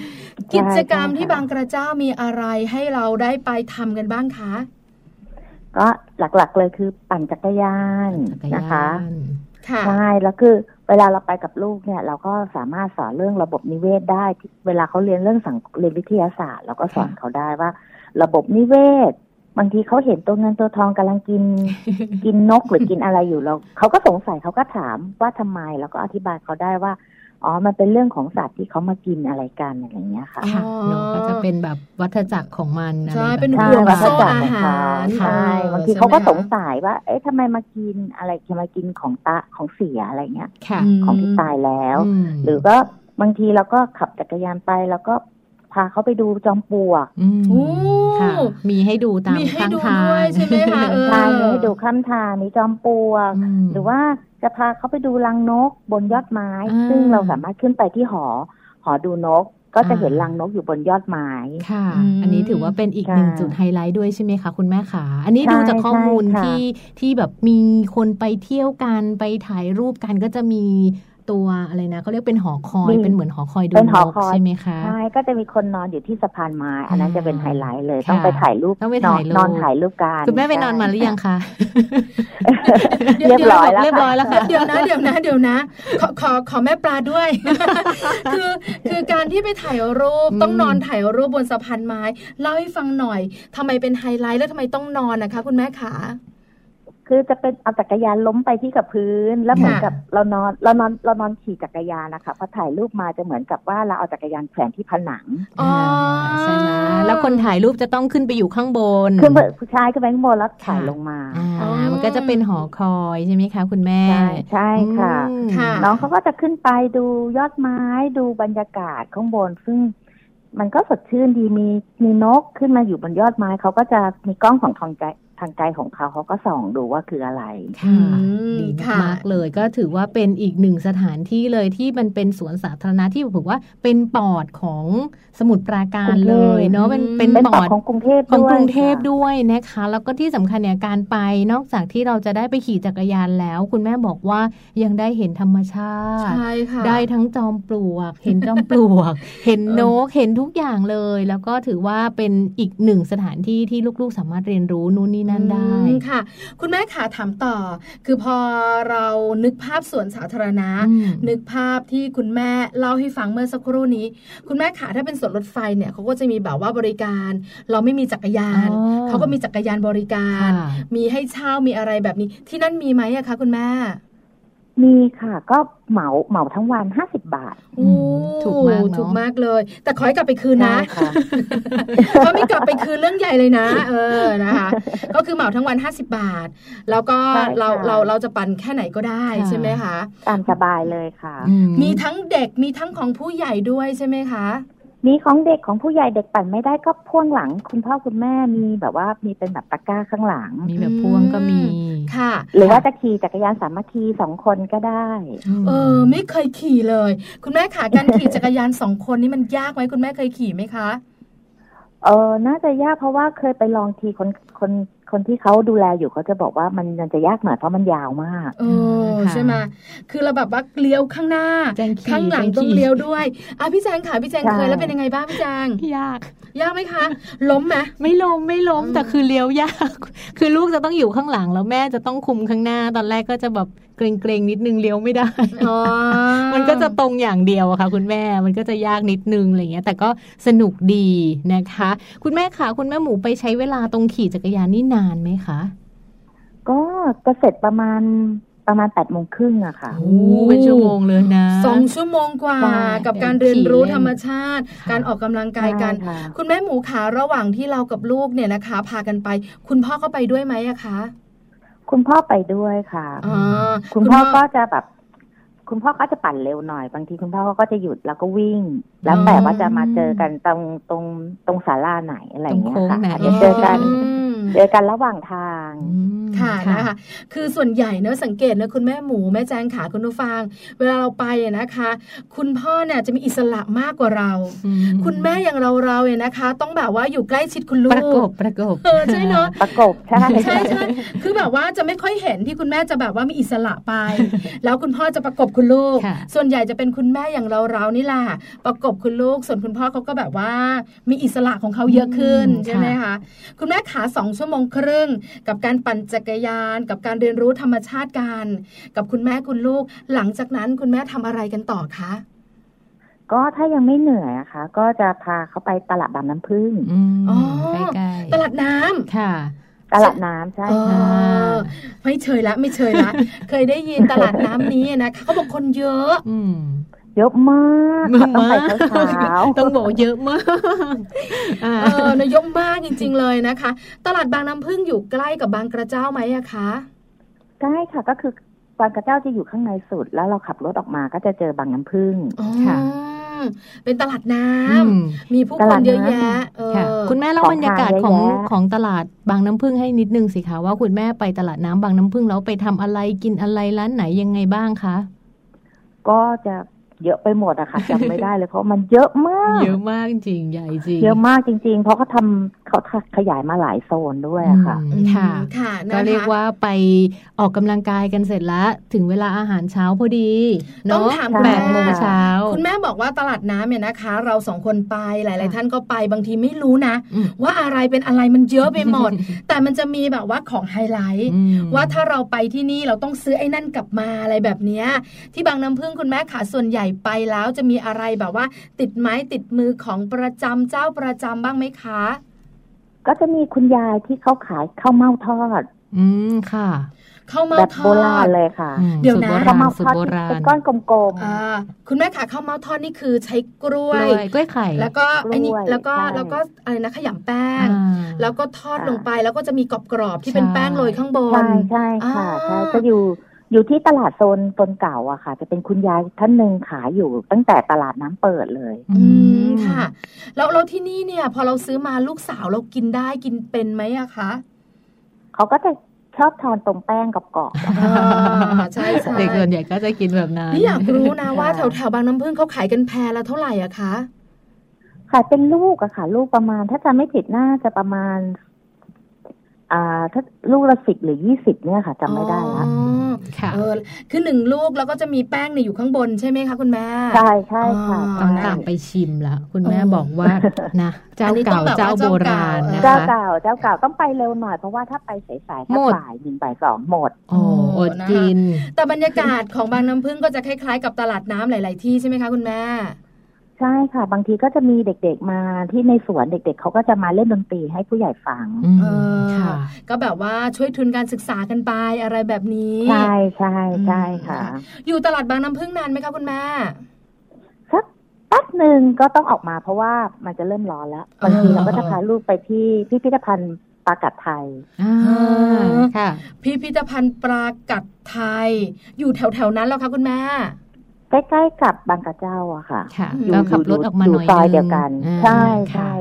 ใช่กิจกรรมใช่ที่ค่ะบางกระเจ้ามีอะไรให้เราได้ไปทำกันบ้างคะ ก็หลักๆเลยคือปั่นจักรยานจักรยานะคะนค่ะใช่แล้วคือเวลาเราไปกับลูกเนี่ย เราก็สามารถสอนเรื่องระบบนิเวศได้ที่เวลาเขาเรียนเรื่องสังเรียนวิทยาศาสตร์ เราก็สอนค่ะเขาได้ว่า ระบบนิเวศ บางทีเขาเห็นตัวเงินตัวทองกำลังกินกินนกหรือกินอะไรอยู่เราเขาก็สงสัยเขาก็ถามว่าทำไมแล้วก็อธิบายเขาได้ว่าอ๋อ มันเป็นเรื่องของสัตว์ที่เขามากินอะไรกันอะไรอย่างเงี้ยค่ะค่ะอ๋อเนอะก็จะเป็นแบบวัฏจักรของมันอะไรใช่แบบเป็นใช่ห่วงวัฏโซ่จักรอาของหาเขารใช่เออบางทีเขาก็ใช่ไหมสงคะสัยว่า เอ๊ะทำไมมากินอะไรทำไมกินของตะของเสียอะไรเงี้ยค่ะอืมของที่ตายแล้วอืมหรือก็บางทีเราก็ขับจักรยานไปแล้วก็ พาเขาไปดูจอมปลวกอืมโอ้ค่ะ มีให้ดูตามมีให้ข้างดูทางด้วยใช่ไหมคะเออใช่มีให้ดูข้ามทางมีจอมปลวกอืมหรือว่าจะพาเขาไปดูรังนกบนยอดไม้อ่าซึ่งเราสามารถขึ้นไปที่หอ หอดูนกก็จะอ่าเห็นรังนกอยู่บนยอดไม้ค่ะอืมอันนี้ถือว่าเป็นอีกใช่หนึ่งจุดไฮไลท์ด้วยใช่ไหมคะคุณแม่ขา อันนี้ใช่ดูจากข้อมูลใช่ค่ะที่ที่แบบมีคนไปเที่ยวกันไปถ่ายรูปกันก็จะมี ตัวอะไรนะเขาเรียกเป็นหอคอยเป็นเหมือนหอคอยดูนกใช่ไหมคะใช่ก็จะมีคนนอนอยู่ที่สะพานไม้อันนั้นจะเป็นไฮไลท์เลยต้องไปถ่ายรูปต้องไปถ่ายรูปนอนถ่ายรูปกันคุณแม่ไปนอนมาหรือยังคะเรียบร้อยแล้วเรียบร้อยแล้วค่ะเดี๋ยวนะเดี๋ยวนะเดี๋ยวนะ ขอขอขอแม่ปลาด้วย คือคือการที่ไปถ่ายรูปต้องนอนถ่ายรูปบนสะพานไม้เล่าให้ฟังหน่อยทำไมเป็นไฮไลท์แล้วทำไมต้องนอนนะคะ คุณแม่ขา คือจะเป็นเอาจักรยานล้มไปที่กับพื้น แล้วเหมือนกับเรานอนเรานอนเรานอนขี่จักรยานนะคะพอถ่ายรูปมาจะเหมือนกับว่าเราเอาจักรยานแขวนที่ผนังใช่ไหมแล้วคนถ่ายรูปจะต้องขึ้นไปอยู่ข้างบนขึ้นไปผู้ชายขึ้นไปข้างบนแล้วถ่ายลงมาอ่ามันก็จะเป็นหอคอยใช่ไหมคะ คุณแม่ใช่ค่ะน้องเขาก็จะขึ้นไปดูยอดไม้ดูบรรยากาศข้างบนซึ่งมันก็สดชื่นดีมีมีนกขึ้นมาอยู่บนยอดไม้เขาก็จะมีกล้องของทองใจ ทางใจของเขาเขาก็ส่องดูว่าคืออะไรค่ะดีมากเลยก็ถือว่าเป็นอีกหนึ่งสถานที่เลยที่มันเป็นสวนสาธารณะที่บอกว่าเป็นปอดของสมุทรปราการเลยเนาะเป็นเป็นปอดของกรุงเทพของกรุงเทพด้วยนะคะ แล้วก็ที่สำคัญเนี่ยการไปนอกจากที่เราจะได้ไปขี่จักรยานแล้ว คุณแม่บอกว่ายังได้เห็นธรรมชาติใช่ค่ะได้ทั้งจอมปลวก เห็นจอมปลวก เห็นนกเห็นทุกอย่างเลย แล้วก็ถือว่าเป็นอีกหนึ่งสถานที่ที่ลูกๆ สามารถเรียนรู้นู่นนี่นั่นได้ค่ะ คุณแม่ขาถามต่อ คือพอเรานึกภาพสวนสาธารณะ นึกภาพที่คุณแม่เล่าให้ฟังเมื่อสักครู่นี้ คุณแม่ขาถ้าเป็นสวนรถไฟเนี่ยเขาก็จะมีแบบว่าบริการ เราไม่มีจักรยาน เขาก็มีจักรยานบริการ มีให้เช่ามีอะไรแบบนี้ ที่นั่นมีไหมอะคะคุณแม่ มีค่ะ ก็เหมาเหมาทั้งวันห้าสิบบาทถูกมากถูกมากเลย แต่ขอให้กลับไปคืนนะเพราะไม่กลับไปคืนเรื่องใหญ่เลยนะ เออนะคะ ก็คือเหมาทั้งวันห้าสิบาท แล้วก็เราเราเราจะปั่นแค่ไหนก็ได้ใช่ไหมคะตามสบายเลยค่ะ มีทั้งเด็กมีทั้งของผู้ใหญ่ด้วยใช่ไหมคะ มีของเด็กของผู้ใหญ่เด็กปั่นไม่ได้ก็พ่วงหลัง คุณพ่อคุณแม่มีแบบว่ามีเป็นแบบตะกร้าข้างหลัง มีแบบพ่วงก็มีค่ะ หรือว่าจะขี่จักรยานสามัคคีสองคนก็ได้ เออ ไม่เคยขี่เลย คุณแม่ขาการขี่จักรยานสองคนนี่มันยากไหมคุณแม่เคยขี่ไหมคะเออน่าจะยากเพราะว่าเคยไปลองทีคนคน คนที่เขาดูแลอยู่เขาจะบอกว่ามันมันจะยากหน่อยเพราะมันยาวมากเออใช่ไหมคือเราแบบว่าเลี้ยวข้างหน้า ข้างหลังต้องเลี้ยวด้วยอะพี่แจงค่ะพี่แจงเคยแล้วเป็นยังไงบ้างพี่แจงยาก ยากไหมคะ ล้มไหมไม่ล้มไม่ล้มแต่คือเลี้ยวยาก คือลูกจะต้องอยู่ข้างหลังแล้วแม่จะต้องคุมข้างหน้า ตอนแรกก็จะแบบ เกรงๆนิดนึงเลี้ยวไม่ได้มันก็จะตรงอย่างเดียวอะค่ะ คุณแม่มันก็จะยากนิดนึงอะไรเงี้ย แต่ก็สนุกดีนะคะ คุณแม่คะคุณแม่หมูไปใช้เวลาตรงขี่จักรยานนี่นานไหมคะ ก็จะเสร็จประมาณประมาณแปดโมงครึ่งอะค่ะโอ้เป็นชั่วโมงเลยนะสองชั่วโมงกว่ากับการเรียนรู้ธรรมชาติ การออกกำลังกายกัน คุณแม่หมูขาระหว่างที่เรากับลูกเนี่ยนะคะ พากันไป คุณพ่อก็ไปด้วยไหมอะคะ คุณพ่อไปด้วยค่ะคุณพ่อก็จะแบบ คุณพ่อก็จะปั่นเร็วหน่อย บางทีคุณพ่อก็จะหยุดแล้วก็วิ่ง แล้วแต่ว่าจะมาเจอกันตรงตรงตรงศาลาไหนอะไรอย่างเงี้ยค่ะอาจจะเจอกัน เจอกันระหว่างทางค่ะนะคะคือส่วนใหญ่เนอะสังเกตนะคุณแม่หมูแม่แจงขาคุณผู้ฟัง เวลาเราไปนะคะ คุณพ่อเนี่ยจะมีอิสระมากกว่าเรา คุณแม่อย่างเราเราเนี่ยนะคะ ต้องแบบว่าอยู่ใกล้ชิดคุณลูกประกบประกบเออใช่เนาะประกบใช่ใช่ใช่คือแบบว่าจะไม่ค่อยเห็นที่คุณแม่จะแบบว่ามีอิสระไป แล้วคุณพ่อจะประกบคุณลูก ส่วนใหญ่จะเป็นคุณแม่อย่างเราเรานี่แหละประกบคุณลูก ส่วนคุณพ่อเขาก็แบบว่ามีอิสระของเขาเยอะขึ้นใช่ไหมคะคุณแม่ขาสองชั่วโมงครึ่ง กับการปั่นจักรยาน กับการเรียนรู้ธรรมชาติกัน กับคุณแม่คุณลูก หลังจากนั้นคุณแม่ทำอะไรกันต่อคะก็ถ้ายังไม่เหนื่อยอะคะ ก็จะพาเขาไปตลาดบางน้ำพึ่งอ๋อใกล้ๆตลาดน้ำค่ะตลาดน้ำใช่ค่ะไม่เชยละ ไม่เชยละ เคยได้ยินตลาดน้ำนี้นะคะเขาบอกคนเยอะอื เยอะมากต้องไปเช้าต้องบอกเยอะมากเออนยกมากจริง ๆ เลยนะคะ ตลาดบางน้ำพึ่งอยู่ใกล้กับบางกระเจ้าไหมอะคะใกล้ค่ะก็คือบางกระเจ้าจะอยู่ข้างในสุด แล้วเราขับรถออกมาก็จะเจอบางน้ำพึ่งค่ะเป็นตลาดน้ำมีผู้คนเยอะแยะคุณแม่เล่าบรรยากาศของของตลาดบางน้ำพึ่งให้นิดนึงสิคะว่าคุณแม่ไปตลาดน้ำบางน้ำพึ่งแล้วไปทำอะไรกินอะไรร้านไหนยังไงบ้างคะก็จะ เยอะไปหมดอะค่ะจำไม่ได้เลยเพราะมันเยอะมาก เยอะมากจริงใหญ่จริง เยอะมากจริง ๆ เพราะเขาทำเขาขยายมาหลายโซนด้วยอะค่ะอืมค่ะค่ะนะคะก็เรียกว่าไปออกกำลังกายกันเสร็จแล้วถึงเวลาอาหารเช้าพอดีต้องเนาะถามคุณแปแม่ดโมงเช้า คุณแม่บอกว่าตลาดน้ำเนี่ยนะคะ เราสองคนไปหลาย ๆ ท่านก็ไปบางทีไม่รู้นะอืมว่าอะไรเป็นอะไรมันเยอะไปหมด แต่มันจะมีแบบว่าของไฮไลท์อืมว่าถ้าเราไปที่นี่เราต้องซื้อไอ้นั่นกลับมาอะไรแบบเนี้ยที่บางน้ำพึ่งคุณแม่ขาส่วนใหญ่ไปแล้วจะมีอะไรแบบว่า ติดไม้ติดมือของประจำเจ้าประจำบ้างไหมคะ ก็จะมีคุณยายที่เขาขายข้าวเม่าทอด อืมค่ะเข้าวเมาแบบทอโบราณดเลยค่ะอืมเดี๋ยวนะสูตรโบข้าวราณเม่าสูทตอรดโบที่ราเป็นณก้อนกลมอ่าคุณแม่ขาข้าวเมาทอดนี่คือใช้กล้กวยล้วยกล้วยไข่ แล้วก็ไอ้นี่กล้วยแล้วก็ใช่แล้วก็อะไรนะขยำแป้งอ่าแล้วก็ทอดลงไปแล้วก็จะมีกรอบๆที่เป็นใช่แป้งโรยข้างบๆนใช่ใช่ค่ะอ่าใช่จะอยู่ อยู่ที่ตลาดโซนโซนเก่าอะค่ะ จะเป็นคุณยายท่านหนึ่งขายอยู่ตั้งแต่ตลาดน้ำเปิดเลย อืมค่ะ แล้วแล้วที่นี่เนี่ย พอเราซื้อมาลูกสาวเรากินได้กินเป็นไหมอะคะเขาก็จะชอบทานตรงแป้งกับกรอบๆอะอ่าใช่ใช่เด็กส่วนใหญ่ก็จะกินแบบนั้นนี่อยากรู้นะว่าแถค่ะวแถวๆบางน้ำพึ่งเขาขายกันแพรละเท่าไหร่อะคะขายเป็นลูกอะค่ะ ลูกประมาณ ถ้าจำไม่ผิดน่าจะประมาณอ่า ถ้าลูกละสิบหรือยี่สิบเนี่ยค่ะจำไม่ได้ละอ๋อค่ะเออคือหนึ่งลูกแล้วก็จะมีแป้งเนี่ยอยู่ข้างบนใช่ไหมคะคุณแม่ใช่ใช่ค่ะอ๋อต้องใช่ตามไปชิมละคุณแม่เออบอกว่านะเจ้าอันนี้ต้เก่าองแบบว่าเจ้าโบราณนะเจ้าคะเก่าเจ้าเก่าต้องไปเร็วหน่อยเพราะว่าถ้าไปสายๆถ้าหมดบ่ายหนึ่งบ่ายสองหมดโอ้อดกิน แต่บรรยากาศของบางน้ำพึ่งก็จะคล้ายๆกับตลาดน้ำหลาย ๆที่ใช่ไหมคะคุณแม่ ใช่ค่ะ บางทีก็จะมีเด็กๆมาที่ในสวนเด็ก ๆเขาก็จะมาเล่นดนตรีให้ผู้ใหญ่ฟังอืมเออค่ะ ก็แบบว่าช่วยทุนการศึกษากันไปอะไรแบบนี้ ใช่ใช่ใช่ค่ะ อยู่ตลาดบางน้ำพึ่งนานไหมคะคุณแม่สักแป๊บหนึ่งก็ต้องออกมาเพราะว่ามันจะเริ่มร้อนแล้วบางทีเออเราก็จะพาลูกไปที่พิพิธภัณฑ์ปลากัดไทยอ่าค่ะ พิพิธภัณฑ์ปลากัดไทย อยู่แถวๆนั้นแล้วคะคุณแม่ ใกล้ๆกับบางกระเจ้าอะค่ะค่ะอยู่เราขับรถออกมาหน่อยซอยนึงเดียวกันอ่าใช่ค่ะใช่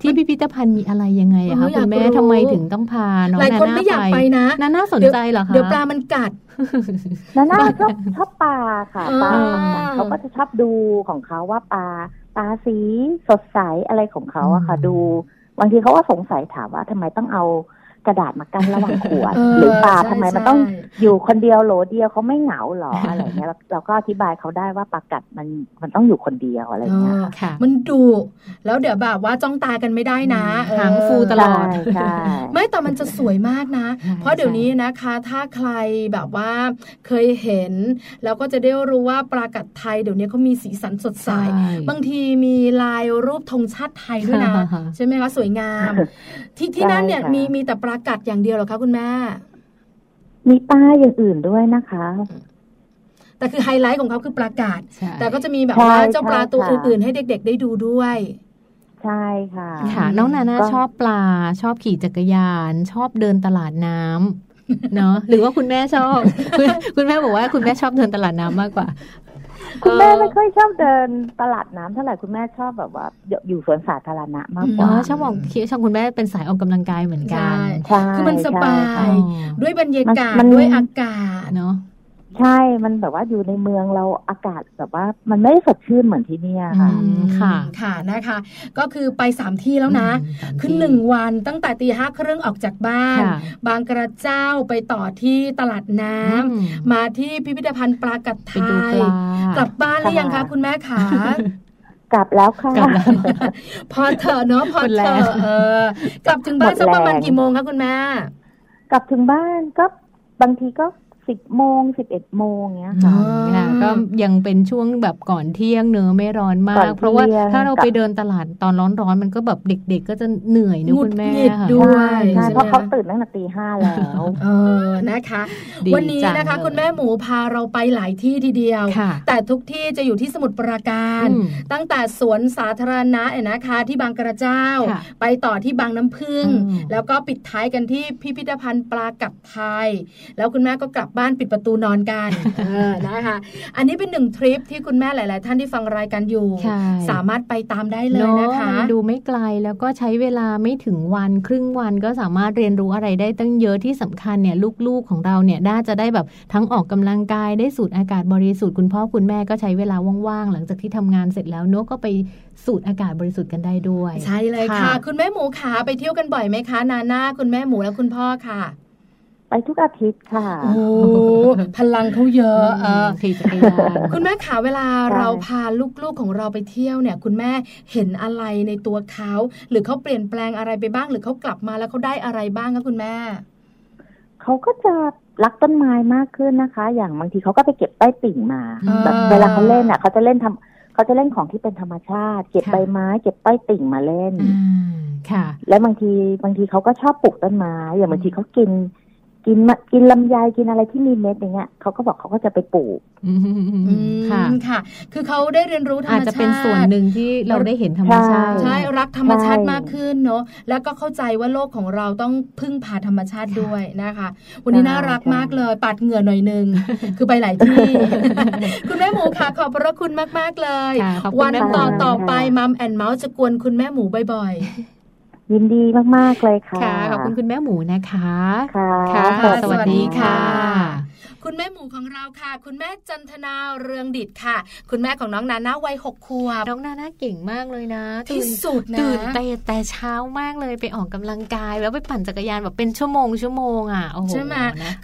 ที่พิพิธภัณฑ์มีอะไรยังไงอะเอคะออยากคุณแม่รู้ทำไมถึงต้องพาน้องหลายคนนาไม่อยากไปนะนาน่าสนใจเหรอคะเดี๋ยวปลามันกัดนาน่าชอบชอบปลาค่ะอ่าปลาต่างๆเขาก็จะชอบดูของเขาว่าปลาปลาสีสดใสอะไรของเขาอะค่ะอืมดูบางทีเขาก็สงสัยถามว่าทำไมต้องเอา กระดาษมากั้นระหว่างขวดเออหรือปลาใช่ทำไมมันใช่ต้องอยู่คนเดียวโหลเดียวเขาไม่เหงาหรออะไรเงี้ยเราเราก็อธิบายเขาได้ว่าปลากัดมันมันต้องอยู่คนเดียวอะไรเงี้ยค่ะค่ะมันดุแล้วเดี๋ยวแบบว่าจ้องตากันไม่ได้นะหางฟูตลอดใช่ใช่ไม่แต่มันจะสวยมากนะใช่เพราะเดี๋ยวนี้นะคะ ถ้าใครแบบว่าเคยเห็น แล้วก็จะได้รู้ว่าปลากัดไทยเดี๋ยวนี้เขามีสีสันสดใสใช่บางทีมีลายรูปธงชาติไทยด้วยนะค่ะใช่ไหมคะสวยงาม ที่ที่นั่นเนี่ยใช่ค่ะมีมีแต่ปลากัดอย่างเดียวเหรอคะคุณแม่ มีปลาอย่างอื่นด้วยนะคะแต่คือไฮไลท์ของเขาคือปลากัดใช่แต่ก็จะมีแบบใช่ว่าเจ้าปลาตัวใช่ค่ะอื่น ๆ ให้เด็ก ๆ ได้ดูด้วย ใช่ค่ะ ค่ะ น้องนาน่าก็ชอบปลา ชอบขี่จักรยาน ชอบเดินตลาดน้ำเนาะหรือว่าคุณแม่ชอบคุณคุณแม่บอกว่าคุณแม่ชอบเดินตลาดน้ำมากกว่า คุณแม่เออไม่ค่อยชอบเดินตลาดน้ำเท่าไหร่คุณแม่ชอบแบบว่าอยู่สวนสาธารณะมากกอ๋ว่าอชอบบอกคิดชอบคุณแม่เป็นสายออกกำลังกายเหมือนกันใช่ใช่คือมันสบาใช่ยค่ะด้วยบรรยากาศมันด้วยอากาศเนาะ ใช่ มันแบบว่าอยู่ในเมืองเราอากาศแบบว่ามันไม่ได้สดชื่นเหมือนที่เนี่ยค่ะอืมค่ะ ค่ะนะคะ ก็คือไปสามที่แล้วนะอืมคือหนึ่งวันตั้งแต่ตีห้าครึ่งออกจากบ้านค่ะบางกระเจ้าไปต่อที่ตลาดน้ำอืมมาที่พิพิธภัณฑ์ปลากัดไทไปดูยปลากลับบ้านหรือยังคะค่ะคุณแม่ขากลับแล้วค่ะกลับแล้วพอเถอะเนาะพอหมดแรเถงอะเออกลับถึงบ้านหมดสักประมาณแรงกี่โมงคะคุณแม่ กลับถึงบ้านก็บางทีก็ สิบโมงสิบเอ็ดโมงเงี้ยอืค่ะมค่ะก็ยังเป็นช่วงแบบก่อนเที่ยงเนอะไม่ร้อนมาก่กอนเที่ยงเพราะว่าถ้าเรากับไปเดินตลาดตอนร้อนๆมันก็แบบเด็ก ๆ ก็จะเหนื่อยนะหงุดคุณแม่หงิดค่ะด้วยใช่ใช่ไหมเพราะเขาตื่นตั้งแต่ตีห้าแล้วเออนะคะดีวันนี้นะคะจังเลยคุณแม่หมูพาเราไปหลายที่ทีเดียวค่ะแต่ทุกที่จะอยู่ที่สมุทรปราการอืมตั้งแต่สวนสาธารณะเนี่ยนะคะ ที่บางกระเจ้าค่ะไปต่อที่บางน้ำพึ่งอืมแล้วก็ปิดท้ายกันที่พิพิธภัณฑ์ปลากัดไทย แล้วคุณแม่ก็กลับบ้านปิดประตูนอนกันนะคะอันนี้เป็นหนึ่งทริปที่คุณแม่หลาย ๆ ท่านที่ฟังรายการอยู่ สามารถไปตามได้เลยนะคะ ดูไม่ไกลแล้วก็ใช้เวลาไม่ถึงวันครึ่งวันก็สามารถเรียนรู้อะไรได้ตั้งเยอะที่สำคัญเนี่ยลูก ๆ ของเราเนี่ยน่าจะได้แบบทั้งออกกำลังกายได้สูดอากาศบริสุทธิ์คุณพ่อคุณแม่ก็ใช้เวลาว่าง ๆ หลังจากที่ทำงานเสร็จแล้วเนก็ไปสูดอากาศบริสุทธิ์กันได้ด้วย ใช่เลยค่ะ คุณแม่หมูขาไปเที่ยวกันบ่อยไหมคะ นาน่าคุณแม่หมูและคุณพ่อค่ะ ไปทุกอาทิตย์ค่ะ โอ้พลังเขาเยอะอ่าขี่จักรยานคุณแม่ขาเวลาเราพาลูกๆของเราไปเที่ยวเนี่ย คุณแม่เห็นอะไรในตัวเขาหรือเขาเปลี่ยนแปลงอะไรไปบ้าง หรือเขากลับมาแล้วเขาได้อะไรบ้างคะคุณแม่เขาก็จะรักต้นไม้มากขึ้นนะคะ อย่างบางทีเขาก็ไปเก็บใต้ติ่งมาแบบเวลาเขาเล่นอะเขาจะเล่นทำเขาจะเล่นของที่เป็นธรรมชาติ เก็บใบไม้ เก็บใต้ติ่งมาเล่นค่ะ แล้วบางทีบางทีเขาก็ชอบปลูกต้นไม้ อย่างบางทีเขากิน กินกินลำไยกินอะไรที่มีเม็ดอย่างเงี้ยเขาก็บอกเขาก็จะไปปลูกค่ะค่ะ คือเขาได้เรียนรู้ธรรมชาติอาจจะเป็นส่วนหนึ่งที่เราได้เห็นธรรมชาติใช่รักธรรมชาติมากขึ้นเนาะแล้วก็เข้าใจว่าโลกของเราต้องพึ่งพาธรรมชาติด้วยนะคะ วันนี้น่ารักมากเลยปัดเหงื่อหน่อยนึงคือไปหลายที่ คุณแม่หมูค่ะขอบพระคุณมากๆเลย วันต่อต่อไปมัมแอนเมาส์จะกวนคุณแม่หมูบ่อย ยินดีมาก ๆ เลยค่ะ ขอบคุณคุณแม่หมูนะคะ ค่ะ สวัสดีค่ะ คุณแม่หมูของเราค่ะ คุณแม่จันทนาเรืองดิดค่ะ คุณแม่ของน้องนาน่าวัยหกขวบน้องนาน่าเก่งมากเลยนะที่สุดนะตื่นแต่แต่เช้ามากเลยไปออกกำลังกาย แล้วไปปั่นจักรยานแบบเป็นชั่วโมงชั่วโมงอะโอ้โหใช่ไหม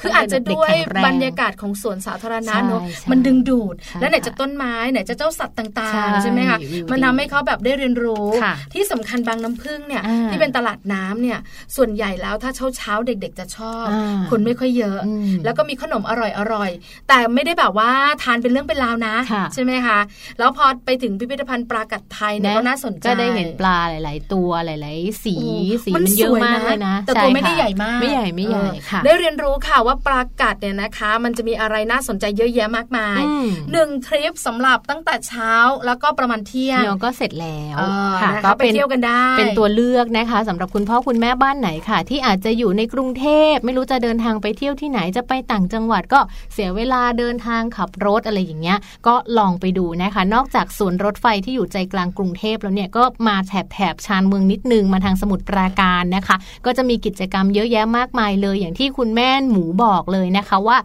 คืออาจจะด้วยบรรยากาศของสวนสาธารณะเนอะมันดึงดูด และไหนจะต้นไม้ไหนจะเจ้าสัตว์ต่าง ๆ ใช่ไหมคะมันทาให้เขาแบบได้เรียนรู้ ที่สำคัญบางน้ำพึ่งเนี่ยที่เป็นตลาดน้ำเนี่ยส่วนใหญ่แล้วถ้าเช้าเช้าเด็ก ๆ จะชอบ คนไม่ค่อยเยอะ แล้วก็มีขนมอร่อยๆแต่ไม่ได้แบบว่าทานเป็นเรื่องเป็นราวนะใช่ไหมคะ แล้วพอไปถึงพิพิธภัณฑ์ปลากัดไทยเนี่ยก็น่าสนใจก็ได้เห็นปลาหลาย ๆ ตัวหลาย ๆ สีสีมันเยอะมากเลยนะ แต่ตัวไม่ได้ใหญ่มากไม่ใหญ่ไม่ใหญ่ค่ะได้เรียนรู้ค่ะว่าปลากัดเนี่ยนะคะ มันจะมีอะไรน่าสนใจเยอะแยะมากมายหนึ่งทริปสำหรับตั้งแต่เช้าแล้วก็ประมาณเที่ยงก็เสร็จแล้วค่ะก็ไปเที่ยวกันได้ เป็นตัวเลือกนะคะสำหรับคุณพ่อคุณแม่บ้านไหนค่ะ ที่อาจจะอยู่ในกรุงเทพไม่รู้จะเดินทางไปเที่ยวที่ไหนจะไปต่างจังหวัดก็เสียเวลาเดินทางขับรถอะไรอย่างเงี้ย ก็ลองไปดูนะคะ นอกจากสวนรถไฟที่อยู่ใจกลางกรุงเทพแล้วเนี่ยก็มาแถบแถบชานเมืองนิดนึงมาทางสมุทรปราการนะคะ ก็จะมีกิจกรรมเยอะแยะมากมายเลย อย่างที่คุณแม่หมูบอกเลยนะคะว่า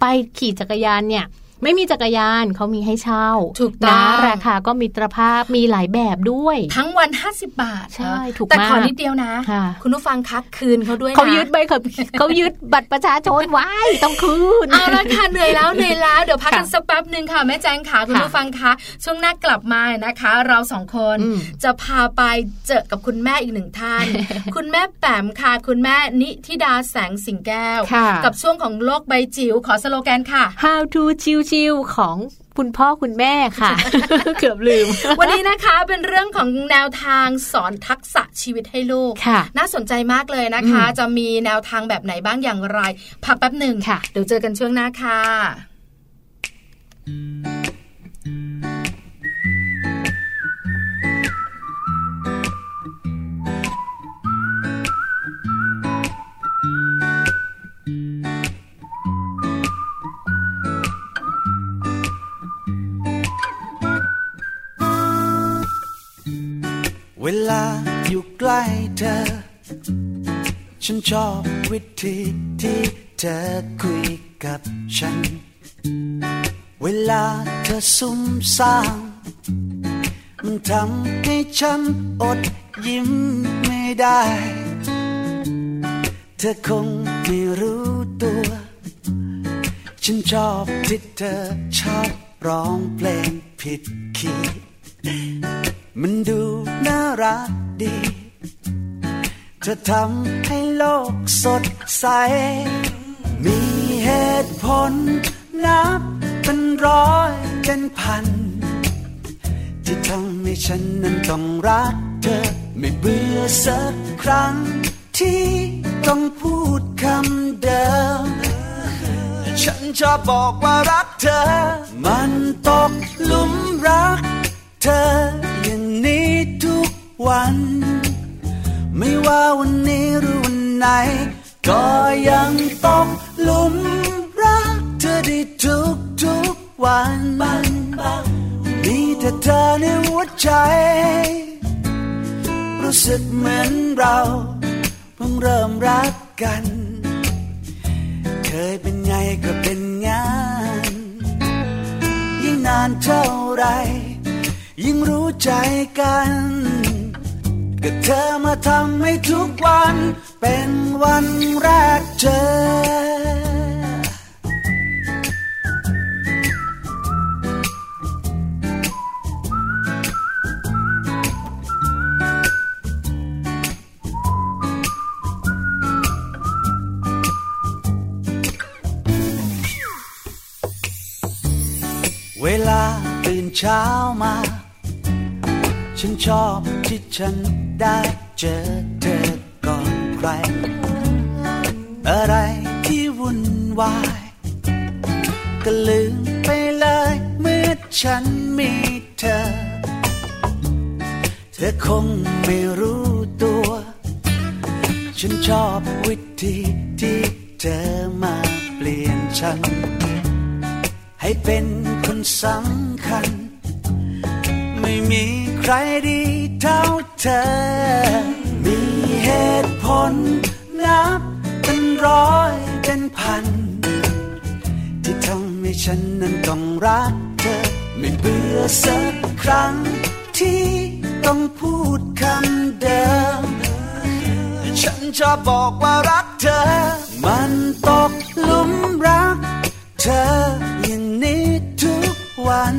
ไปขี่จักรยานเนี่ย ไม่มีจักรยานเขามีให้เช่าถูกต้องราคาก็มีตรภาพมีหลายแบบด้วย ทั้งวัน 50 บาท ใช่ถูกแต่ขอนิดเดียวนะ คุณผู้ฟังคักคืนเขาด้วยนะเขายึดใบเขายึดบัตรประชาชนไว้ต้องคืนเอาละค่ะเหนื่อยแล้วเหนื่อยแล้วเดี๋ยวพักกันสักแป๊บหนึ่งค่ะแม่แจ้งค่ะคุณผู้ฟังคะช่วงหน้ากลับมานะคะ เราสองคนจะพาไปเจอกับคุณแม่อีกหนึ่งท่าน คุณแม่แปมค่ะ คุณแม่นิธิดาแสงสิงแก้ว กับช่วงของโลกใบจิ๋วขอสโลแกนค่ะ How to ชิวๆของคุณพ่อคุณแม่ค่ะ เกือบลืม วันนี้นะคะเป็นเรื่องของแนวทางสอนทักษะชีวิตให้ลูก น่าสนใจมากเลยนะคะ จะมีแนวทางแบบไหนบ้างอย่างไร พักแป๊บหนึ่งเดี๋ยวเจอกันช่วงหน้าค่ะ เวลาอยู่ใกล้เธอ ฉันชอบวิธีที่เธอคุยกับฉัน เวลาเธอซุ่มซ่ามมันทำให้ฉันอดยิ้มไม่ได้ เธอคงไม่รู้ตัว ฉันชอบที่เธอชอบร้องเพลงผิดคีย์ มันดูน่ารักดีจะทำให้โลกสดใส มีเหตุผลนับเป็นร้อยเป็นพัน ที่ทำให้ฉันนั้นต้องรักเธอ ไม่เบื่อสักครั้ง ที่ต้องพูดคำเดิม ฉันจะบอกว่ารักเธอ มันตกหลุมรักเธอ วัน ไม่ว่าวันนี้หรือวันไหน ก็ยังต้องลุมวันมีแต่เธอในหัวใจ รู้สึกเหมือนเราเพิ่งเริ่มรักกัน เคยเป็นไงก็เป็นงาน ยิ่งนานเท่าไร ยิ่งรู้ใจกัน ก็เธอมาทำให้ทุกวัน เป็นวันแรกเจอเวลาตื่นเช้ามา ฉันชอบที่ฉันได้เจอเธอก่อนใคร อะไรที่วุ่นวาย ก็ลืมไปเลยเมื่อฉันมีเธอ เธอคงไม่รู้ตัว ฉันชอบวิธีที่เธอมาเปลี่ยนฉัน ให้เป็นคนสำคัญ ไม่มีใครดีเท่าเธอ มีเหตุผลนับเป็นร้อยเป็นพัน ที่ทำให้ฉันนั้นต้องรักเธอ ไม่เบื่อสักครั้งที่ต้องพูดคำเดิม ฉันชอบบอกว่ารักเธอ มันตกหลุมรัก เธออย่างนี้ทุกวัน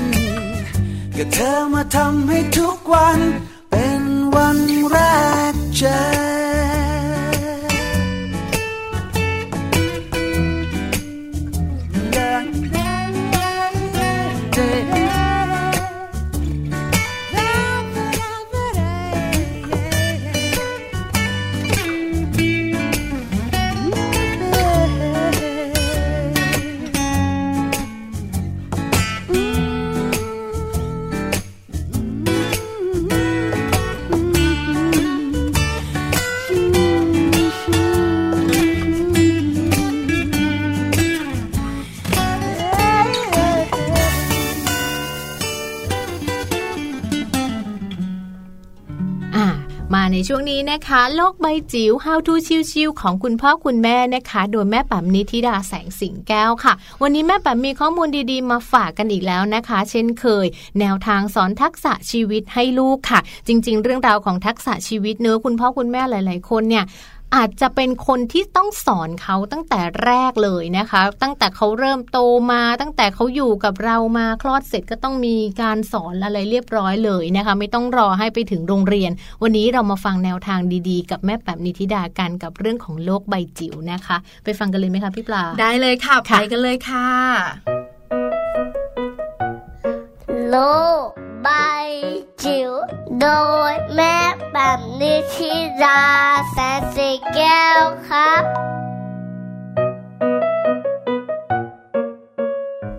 ก็เธอมาทำให้ทุกวันเป็นวันแรกเจอ ช่วงนี้นะคะ โลกใบจิ๋ว How to ชิวๆของคุณพ่อคุณแม่นะคะ โดยแม่ปัมนิธิดาแสงสิงแก้วค่ะ วันนี้แม่ปัมมีข้อมูลดีๆ มาฝากกันอีกแล้วนะคะ เช่นเคย แนวทางสอนทักษะชีวิตให้ลูกค่ะ จริง ๆ เรื่องราวของทักษะชีวิตเนื้อคุณพ่อคุณแม่หลาย ๆ คนเนี่ย อาจจะเป็นคนที่ต้องสอนเขาตั้งแต่แรกเลยนะคะ ตั้งแต่เขาเริ่มโตมา ตั้งแต่เขาอยู่กับเรามาคลอดเสร็จก็ต้องมีการสอนอะไรเรียบร้อยเลยนะคะ ไม่ต้องรอให้ไปถึงโรงเรียน วันนี้เรามาฟังแนวทางดีๆ กับแม่แป๋มนิธิดากันกับเรื่องของโลกใบจิ๋วนะคะ ไปฟังกันเลยไหมคะพี่ปลาได้เลยค่ะไปค่ะกันเลยค่ะโลก ใบจิ๋วโดยแม่แบบ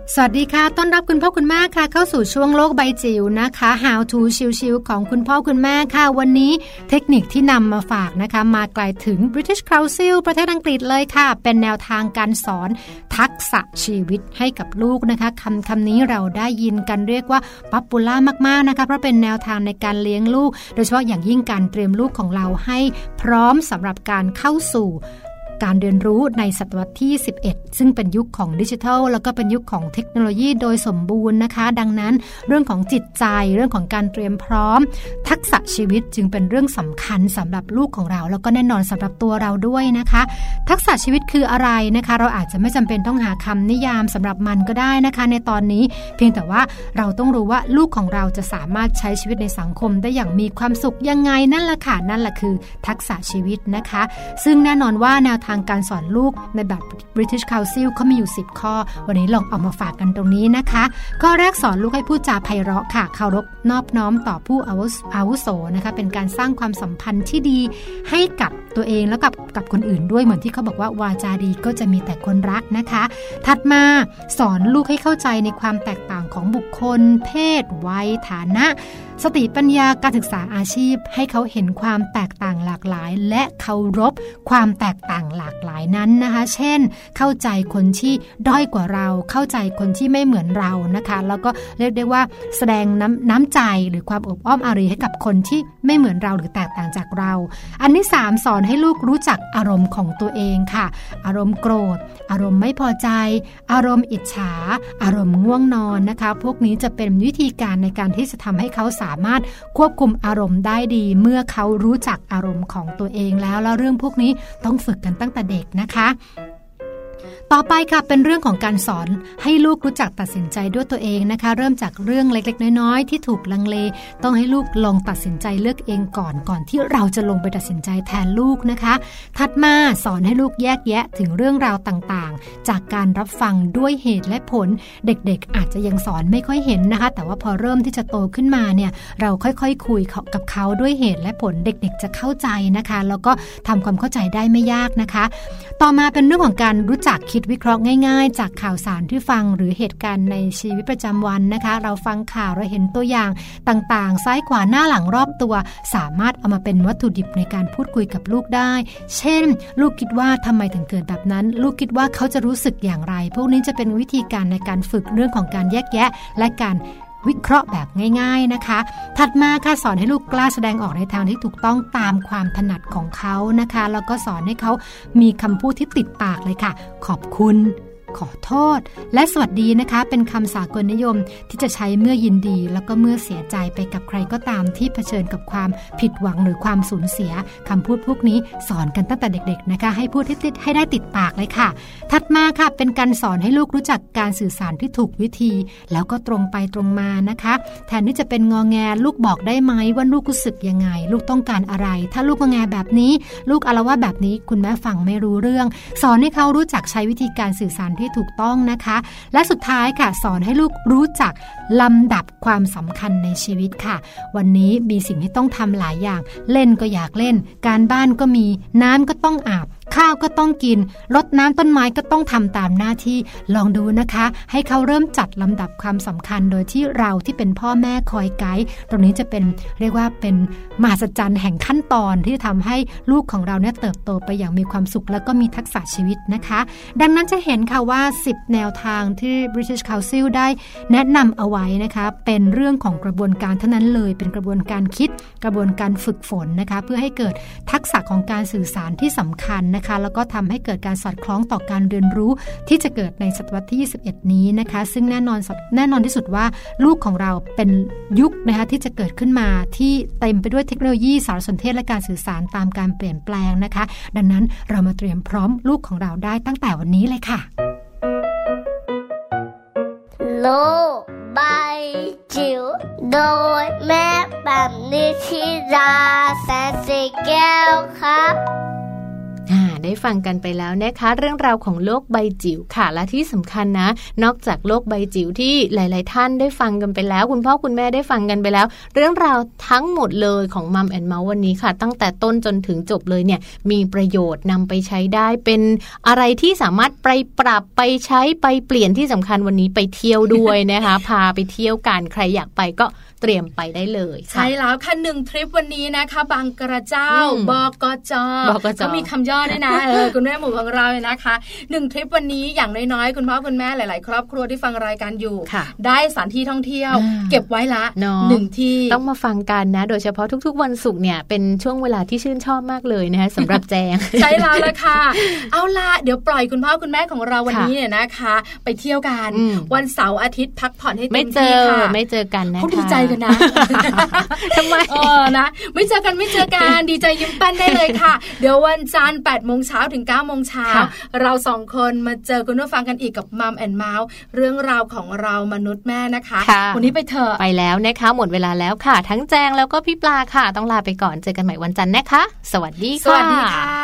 สวัสวัสดีค่ะ ต้อนรับคุณพ่อคุณแม่ค่ะ เข้าสู่ช่วงโลกใบจิ๋วนะคะ How to ชิวๆของคุณพ่อคุณแม่ค่ะ วันนี้เทคนิคที่นำมาฝากนะคะ มาไกลถึง British Council ประเทศอังกฤษเลยค่ะ เป็นแนวทางการสอนทักษะชีวิตให้กับลูกนะคะคำคำนี้เราได้ยินกันเรียกว่าป๊อปปูล่ามากๆนะคะ เพราะเป็นแนวทางในการเลี้ยงลูก โดยเฉพาะอย่างยิ่งการเตรียมลูกของเราให้พร้อมสำหรับการเข้าสู่ การเรียนรู้ในศตวรรษที่ 11 ซึ่งเป็นยุคของดิจิทัล แล้วก็เป็นยุคของเทคโนโลยีโดยสมบูรณ์นะคะ ดังนั้นเรื่องของจิตใจเรื่องของการเตรียมพร้อม ทักษะชีวิตจึงเป็นเรื่องสำคัญสำหรับลูกของเรา แล้วก็แน่นอนสำหรับตัวเราด้วยนะคะ ทักษะชีวิตคืออะไรนะคะ เราอาจจะไม่จำเป็นต้องหาคำนิยามสำหรับมันก็ได้นะคะ ในตอนนี้เพียงแต่ว่าเราต้องรู้ว่าลูกของเราจะสามารถใช้ชีวิตในสังคมได้อย่างมีความสุขยังไงนั่นแหละค่ะนั่นแหละคือ ทักษะชีวิตนะคะ ซึ่งแน่นอนว่าแนวทางางการสอนลูกในแบบ British Council เขามีอยู่ 10 ข้อ วันนี้ลองเอามาฝากกันตรงนี้นะคะ ข้อแรกสอนลูกให้พูดจาไพเราะค่ะ เคารพนอบน้อมต่อผู้อาวุโสนะคะ เป็นการสร้างความสัมพันธ์ที่ดีให้กับตัวเองแล้วกับกับคนอื่นด้วยเหมือนที่เขาบอกว่าวาจาดีก็จะมีแต่คนรักนะคะ ถัดมาสอนลูกให้เข้าใจในความแตกต่างของบุคคล เพศ วัย ฐานะ สติปัญญาการศึกษาอาชีพ ให้เขาเห็นความแตกต่างหลากหลาย และเคารพความแตกต่างหลากหลายนั้นนะคะ เช่น เข้าใจคนที่ด้อยกว่าเรา เข้าใจคนที่ไม่เหมือนเรานะคะ แล้วก็เรียกได้ว่าแสดงน้ำน้ำใจหรือความอบอ้อมอารีให้กับคนที่ไม่เหมือนเราหรือแตกต่างจากเรา อันที่3สอนให้ลูกรู้จักอารมณ์ของตัวเองค่ะ อารมณ์โกรธ อารมณ์ไม่พอใจ อารมณ์อิจฉา อารมณ์ง่วงนอนนะคะ พวกนี้จะเป็นวิธีการในการที่จะทำให้เขาสาามารถควบคุมอารมณ์ได้ดี เมื่อเขารู้จักอารมณ์ของตัวเองแล้วแล้วเรื่องพวกนี้ต้องฝึกกันตั้งแต่เด็กนะคะ ต่อไปค่ะเป็นเรื่องของการสอนให้ลูกรู้จักตัดสินใจด้วยตัวเองนะคะ เริ่มจากเรื่องเล็กๆ น้อยๆ ที่ถูกลังเล ต้องให้ลูกลองตัดสินใจเลือกเองก่อนก่อนที่เราจะลงไปตัดสินใจแทนลูกนะคะ ถัดมาสอนให้ลูกแยกแยะถึงเรื่องราวต่างๆ จากการรับฟังด้วยเหตุและผล เด็กๆ อาจจะยังสอนไม่ค่อยเห็นนะคะ แต่ว่าพอเริ่มที่จะโตขึ้นมาเนี่ยเราค่อยๆคุยกับเขาด้วยเหตุและผลเด็กๆ จะเข้าใจนะคะ แล้วก็ทำความเข้าใจได้ไม่ยากนะคะ ต่อมาเป็นเรื่องของการรู้จักจักคิดวิเคราะห์ง่ายๆ จากข่าวสารที่ฟังหรือเหตุการณ์ในชีวิตประจำวันนะคะ เราฟังข่าวเราเห็นตัวอย่างต่างๆ ซ้ายขวาหน้าหลังรอบตัว สามารถเอามาเป็นวัตถุดิบในการพูดคุยกับลูกได้ เช่น ลูกคิดว่าทำไมถึงเกิดแบบนั้น ลูกคิดว่าเขาจะรู้สึกอย่างไร พวกนี้จะเป็นวิธีการในการฝึกเรื่องของการแยกแยะ และการ วิเคราะห์แบบง่าย ๆนะคะ ถัดมาค่ะสอนให้ลูกกล้าแสดงออกในทางที่ถูกต้องตามความถนัดของเขานะคะ แล้วก็สอนให้เขามีคำพูดที่ติดปากเลยค่ะ ขอบคุณ ขอโทษ และสวัสดีนะคะ เป็นคำสากลนิยมที่จะใช้เมื่อยินดี แล้วก็เมื่อเสียใจไปกับใครก็ตามที่เผชิญกับความผิดหวังหรือความสูญเสียคำพูดพวกนี้สอนกันตั้งแต่เด็ก ๆนะคะ ให้พูดให้ติดให้ได้ติดปากเลยค่ะ ถัดมาค่ะเป็นการสอนให้ลูกรู้จักการสื่อสารที่ถูกวิธี แล้วก็ตรงไปตรงมานะคะ แทนที่จะเป็นงอแงลูกบอกได้ไหมว่าลูกรู้สึกยังไง ลูกต้องการอะไร ถ้าลูกงอแงแบบนี้ ลูกอารวาแบบนี้คุณแม่ฟังไม่รู้เรื่อง สอนให้เขารู้จักใช้วิธีการสื่อสารที่ถูกต้องนะคะ และสุดท้ายค่ะ สอนให้ลูกรู้จักลำดับความสำคัญในชีวิตค่ะ วันนี้มีสิ่งที่ต้องทำหลายอย่าง เล่นก็อยากเล่น การบ้านก็มีน้ำก็ต้องอาบ ข้าวก็ต้องกินรดน้ำต้นไม้ก็ต้องทำตามหน้าที่ลองดูนะคะ ให้เขาเริ่มจัดลำดับความสำคัญโดยที่เราที่เป็นพ่อแม่คอยไกด์ตรงนี้จะเป็นเรียกว่าเป็นมหัศจรรย์แห่งขั้นตอนที่ทำให้ลูกของเราเนี่ยเติบโตไปอย่างมีความสุข แล้วก็มีทักษะชีวิตนะคะ ดังนั้นจะเห็นค่ะว่า 10 แนวทางที่ British Council ได้แนะนำเอาไว้นะคะเป็นเรื่องของกระบวนการเท่านั้นเลย เป็นกระบวนการคิดกระบวนการฝึกฝนนะคะ เพื่อให้เกิดทักษะของการสื่อสารที่สำคัญนะคะแล้วก็ทำให้เกิดการสอดคล้องต่อการเรียนรู้ที่จะเกิดในศตวรรษที่ 21 นี้นะคะ ซึ่งแน่นอนแน่นอนที่สุดว่าลูกของเราเป็นยุคนะคะที่จะเกิดขึ้นมาที่เต็มไปด้วยเทคโนโลยีสารสนเทศและการสื่อสารตามการเปลี่ยนแปลงนะคะ ดังนั้นเรามาเตรียมพร้อมลูกของเราได้ตั้งแต่วันนี้เลยค่ะ โลบายจิ๋วโดยแม่แบบนิชิราแสนสีแก้วครับ ได้ฟังกันไปแล้วนะคะ เรื่องราวของโลกใบจิ๋วค่ะ และที่สำคัญนะ นอกจากโลกใบจิ๋วที่หลาย ๆ ท่านได้ฟังกันไปแล้ว คุณพ่อคุณแม่ได้ฟังกันไปแล้ว เรื่องราวทั้งหมดเลยของมัมแอนเมาส์วันนี้ค่ะ ตั้งแต่ต้นจนถึงจบเลยเนี่ยมีประโยชน์นำไปใช้ได้เป็นอะไรที่สามารถไปปรับไปใช้ไปเปลี่ยนที่สำคัญวันนี้ไปเที่ยวด้วยนะคะ พาไปเที่ยวกันใครอยากไปก็ เตรียมไปได้เลยใช่แล้วค่ะหนึ่งทริปวันนี้นะคะ บางกระเจ้าบอกจบอกจมีคำย่อด้วยนะเออคุณแม่หมูของเราเลยนะคะหนึ่งทริปวันนี้อย่างน้อยๆคุณพ่อคุณแม่หลาย ๆ ครอบครัวที่ฟังรายการอยู่ ได้สถานที่ท่องเที่ยว เก็บไว้ละหนึ่งที่ต้องมาฟังกันนะ โดยเฉพาะทุก ๆ วันศุกร์เนี่ยเป็นช่วงเวลาที่ชื่นชอบมากเลยนะคะสำหรับแจงใช่แล้วละค่ะ เอาละเดี๋ยวปล่อยคุณพ่อคุณแม่ของเราวันนี้เนี่ยนะคะ ไปเที่ยวกันวันเสาร์อาทิตย์พักผ่อนให้เต็มที่ค่ะไม่เจอกันนะคะเขาดีใจกันนะทำไมเออนะไม่เจอกันไม่เจอกันดีใจยิ้มปั้นได้เลยค่ะ เดี๋ยววันจันทร์แปดโมงเช้าถึง9ก้าโมงเช้าเราสองคนมาเจอคุณผู้ฟังกันอีกกับมัมแอนเมาส์เรื่องราวของเรามนุษย์แม่นะคะ วันนี้ไปเถอะไปแล้วนะคะ หมดเวลาแล้วค่ะ ทั้งแจงแล้วก็พี่ปลาค่ะ ต้องลาไปก่อนเจอกันใหม่วันจันทร์นะคะ สวัสดีค่ะสวัสดีค่ะ